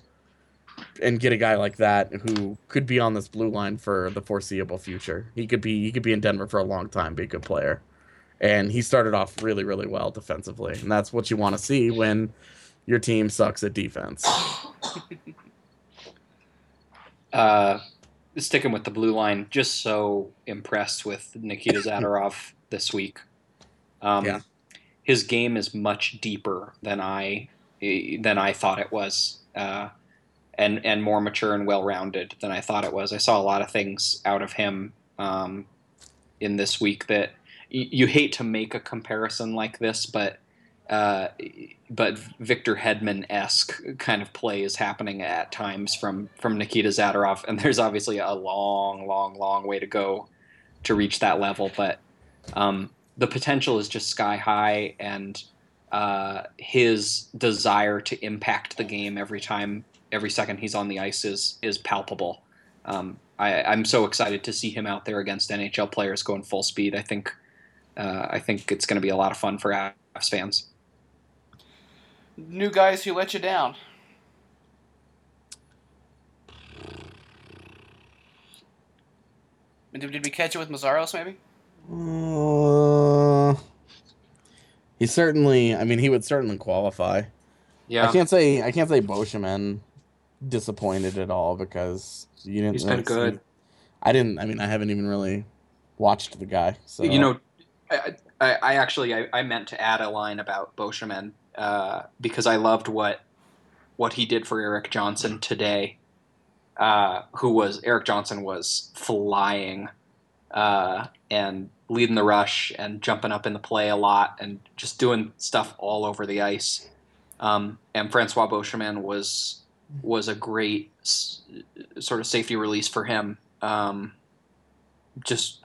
and get a guy like that who could be on this blue line for the foreseeable future. He could be he could be in Denver for a long time, be a good player, and he started off really really well defensively, and that's what you want to see when your team sucks at defense. <sighs> Uh, sticking with the blue line, just so impressed with Nikita <laughs> Zadorov this week. Um, Yeah. His game is much deeper than I than I thought it was, uh, and and more mature and well rounded than I thought it was. I saw a lot of things out of him um, in this week that y- you hate to make a comparison like this, but uh, but Victor Hedman esque kind of play is happening at times from from Nikita Zadorov, and there's obviously a long, long, long way to go to reach that level, but um, the potential is just sky high, and uh, his desire to impact the game every time, every second he's on the ice is is palpable. Um, I, I'm so excited to see him out there against NHL players going full speed. I think uh, I think it's going to be a lot of fun for Avs fans. New guys who let you down. Did, did we catch it with Meszaros maybe? Uh, he certainly. I mean, he would certainly qualify. Yeah, I can't say. I can't say Beauchemin disappointed at all because you didn't. He's been really see- good. I didn't. I mean, I haven't even really watched the guy. So You know, I, I, I actually I, I meant to add a line about Beauchemin uh, because I loved what what he did for Erik Johnson today. Uh, who was Erik Johnson was flying uh, and leading the rush and jumping up in the play a lot and just doing stuff all over the ice. Um, and Francois Beauchemin was was a great s- sort of safety release for him. Um, just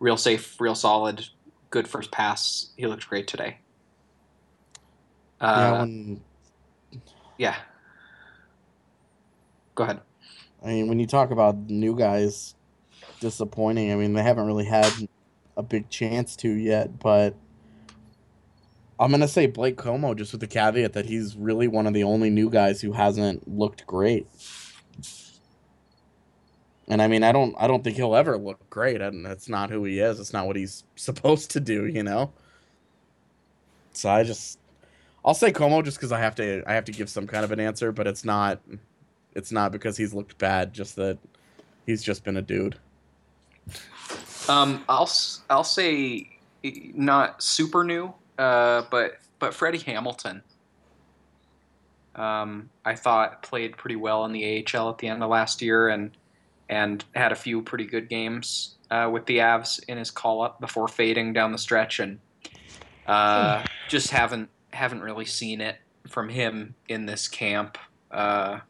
real safe, real solid, good first pass. He looked great today. yeah, Uh, when, yeah. Go ahead. I mean, when you talk about new guys disappointing, I mean, they haven't really had a big chance to yet, but I'm gonna say Blake Comeau just with the caveat that he's really one of the only new guys who hasn't looked great. And I mean, I don't, I don't think he'll ever look great, and that's not who he is. It's not what he's <laughs> supposed to do, you know. So I just, I'll say Comeau just because I have to, I have to give some kind of an answer, but it's not, it's not because he's looked bad. Just that he's just been a dude. Um, I'll I'll say eh, not super new, uh, but but Freddie Hamilton. Um, I thought played pretty well in the AHL at the end of last year and and had a few pretty good games uh, with the Avs in his call up before fading down the stretch and uh, just haven't haven't really seen it from him in this camp uh,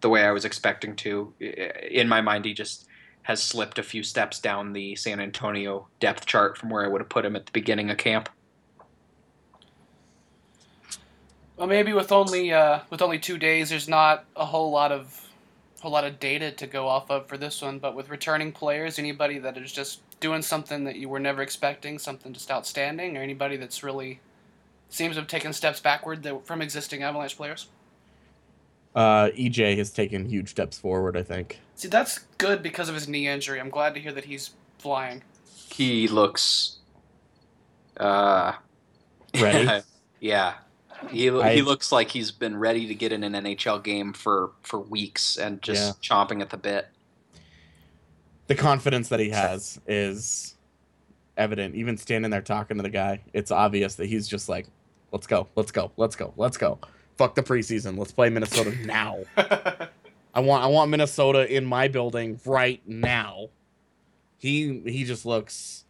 the way I was expecting to. In my mind, he just has slipped a few steps down the San Antonio depth chart from where I would have put him at the beginning of camp. Well, maybe with only uh, with only two days, there's not a whole lot of whole lot of data to go off of for this one. But with returning players, anybody that is just doing something that you were never expecting, something just outstanding, or anybody that's really seems to have taken steps backward that, from existing Avalanche players. Uh, EJ has taken huge steps forward. I think. See, that's good because of his knee injury. I'm glad to hear that he's flying. He looks uh Ready? <laughs> yeah. He, I- he looks like he's been ready to get in an NHL game for, for weeks and just chomping at the bit. the confidence that he has is evident. Even standing there talking to the guy, it's obvious that he's just like, "Let's go, let's go, let's go, let's go." Fuck the preseason. Let's play Minnesota <laughs> now. <laughs> I want I want Minnesota in my building right now. He he just looks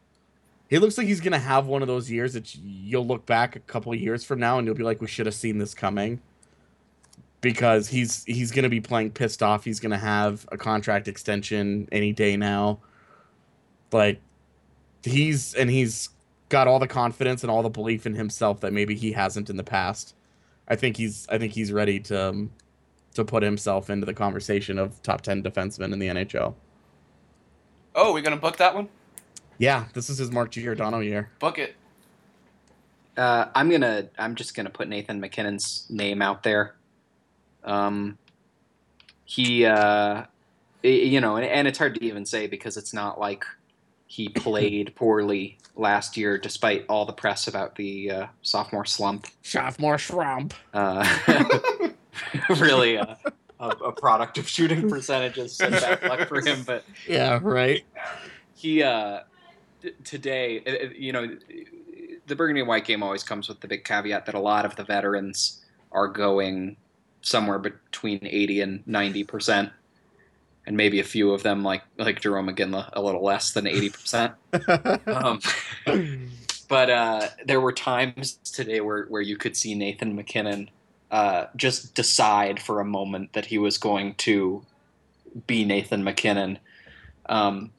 he looks like he's gonna have one of those years that you'll look back a couple years from now and you'll be like, we should have seen this coming. Because he's he's gonna be playing pissed off. He's gonna have a contract extension any day now. Like he's and he's got all the confidence and all the belief in himself that maybe he hasn't in the past. I think he's I think he's ready to um, to put himself into the conversation of top 10 defensemen in the NHL. oh, we're gonna book that one? Yeah, this is his Mark Giordano year. Book it. Uh, I'm gonna. I'm just gonna put Nathan MacKinnon's name out there. Um, he, uh, i- you know, and, and it's hard to even say because it's not like he played <laughs> poorly last year, despite all the press about the uh, sophomore slump. Sophomore slump. Uh, <laughs> <laughs> really, a, a, a product of shooting percentages and bad luck for him, but Yeah, right. he uh t- today you know the burgundy and white game always comes with the big caveat that a lot of the veterans are going somewhere between 80 and 90 percent and maybe a few of them like like jarome iginla a little less than 80 percent <laughs> um, but uh, there were times today where, where you could see nathan mackinnon uh, just decide for a moment that he was going to be nathan mackinnon um,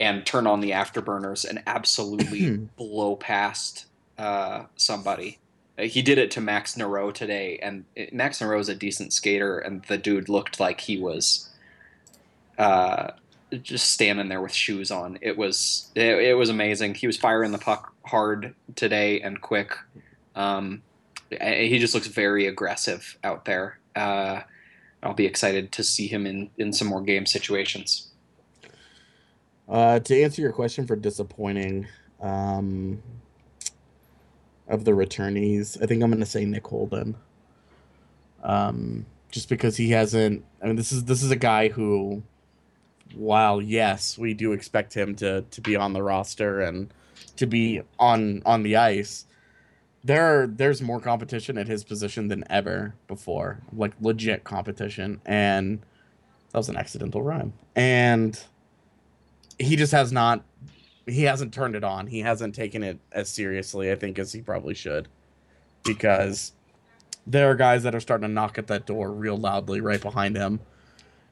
and turn on the afterburners and absolutely <clears throat> blow past uh, somebody. Uh, He did it to Max Noreau today, and it, Max Noreau is a decent skater, and the dude looked like he was uh, just standing there with shoes on. It was it, it was amazing. He was firing the puck hard today and quick. Um, he just looks very aggressive out there. Uh, I'll be excited to see him in, in some more game situations. Uh, to answer your question for disappointing, um, of the returnees, I think I'm gonna say Nick Holden. Um, just because he hasn't. I mean, this is this is a guy who, while yes, we do expect him to to be on the roster and to be on on the ice. There, there's more competition at his position than ever before, like legit competition, and that was an accidental rhyme. And he just has not he hasn't turned it on. He hasn't taken it as seriously, I think, as he probably should. Because there are guys that are starting to knock at that door real loudly right behind him.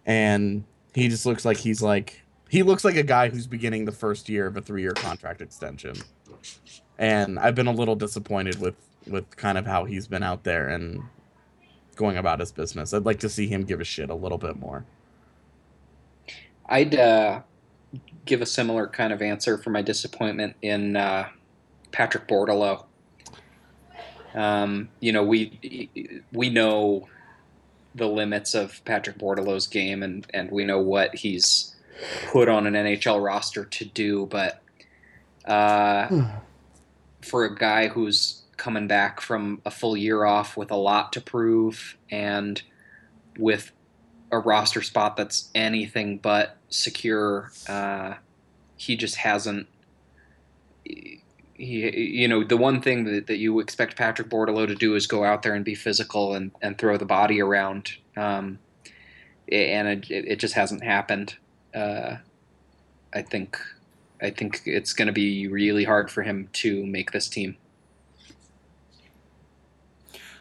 And he just looks like he's like he looks like a guy who's beginning the first year of a three year contract extension. And I've been a little disappointed with with kind of how he's been out there and going about his business. I'd like to see him give a shit a little bit more. I'd uh, give a similar kind of answer for my disappointment in uh, Patrick Bordeleau. Um, you know, we we know the limits of Patrick Bordeleau's game, and and we know what he's put on an NHL roster to do. But uh, for a guy who's coming back from a full year off with a lot to prove and with a roster spot that's anything but secure. Uh, he just hasn't. He, you know, the one thing that, that you expect Patrick Bordeleau to do is go out there and be physical and, and throw the body around. Um, and it, it just hasn't happened. Uh, I think, I think it's going to be really hard for him to make this team.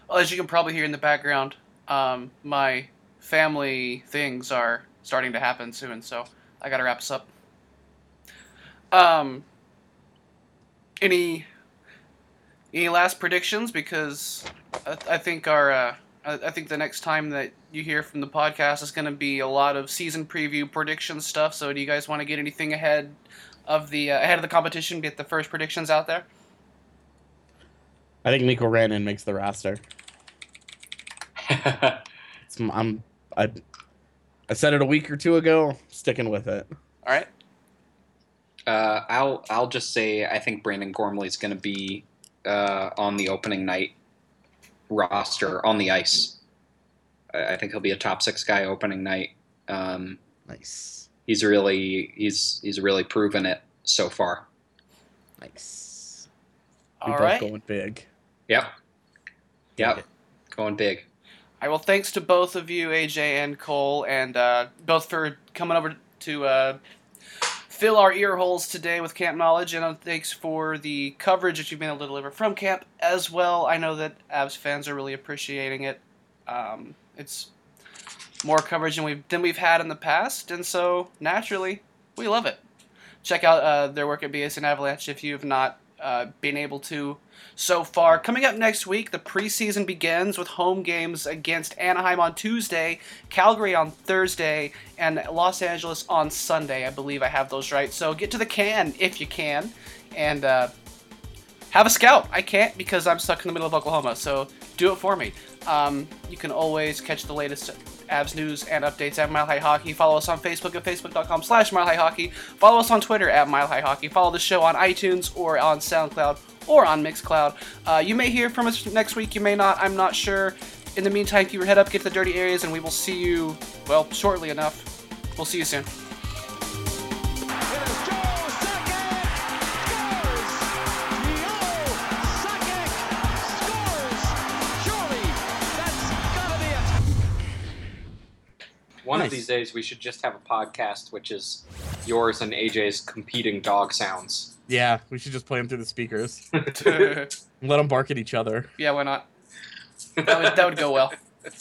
Well, as you can probably hear in the background, um, my family things are starting to happen soon, so I gotta wrap this up. Um, any any last predictions? Because I, I think our uh, I, I think the next time that you hear from the podcast is going to be a lot of season preview prediction stuff. So, do you guys want to get anything ahead of the uh, ahead of the competition? Get the first predictions out there. I think Mikko Rantanen makes the roster. <laughs> It's, I'm I I said it a week or two ago. Sticking with it. All right. Uh, I'll I'll just say I think Brandon Gormley is going to be uh, on the opening night roster on the ice. I, I think he'll be a top six guy opening night. Um, Nice, he's really he's he's really proven it so far. nice. We All both going big. Yep. Yep. it. Going big. All right. Well, thanks to both of you, AJ and Cole, and uh, both for coming over to uh, fill our ear holes today with camp knowledge, and uh, thanks for the coverage that you've been able to deliver from camp as well. I know that Avs fans are really appreciating it. Um, it's more coverage than we've than we've had in the past, and so naturally we love it. Check out uh, their work at BSN Avalanche if you have not uh, been able to so far. Coming up next week, the preseason begins with home games against Anaheim on Tuesday, Calgary on Thursday, and Los Angeles on Sunday. I believe I have those right. So get to the can if you can, and uh, have a scout. I can't because I'm stuck in the middle of Oklahoma, so do it for me. Um, you can always catch the latest Avs news and updates at Mile High Hockey. Follow us on Facebook at facebook.com slash Mile High Hockey. Follow us on Twitter at Mile High Hockey. Follow the show on iTunes or on SoundCloud or on Mixcloud. Uh, you may hear from us next week. You may not. I'm not sure. In the meantime, keep your head up, get to the dirty areas, and we will see you, well, shortly enough. We'll see you soon. One Nice. of these days, we should just have a podcast, which is yours and AJ's competing dog sounds. Yeah, we should just play them through the speakers. <laughs> <laughs> Let them bark at each other. Yeah, why not? That would, that would go well. <laughs>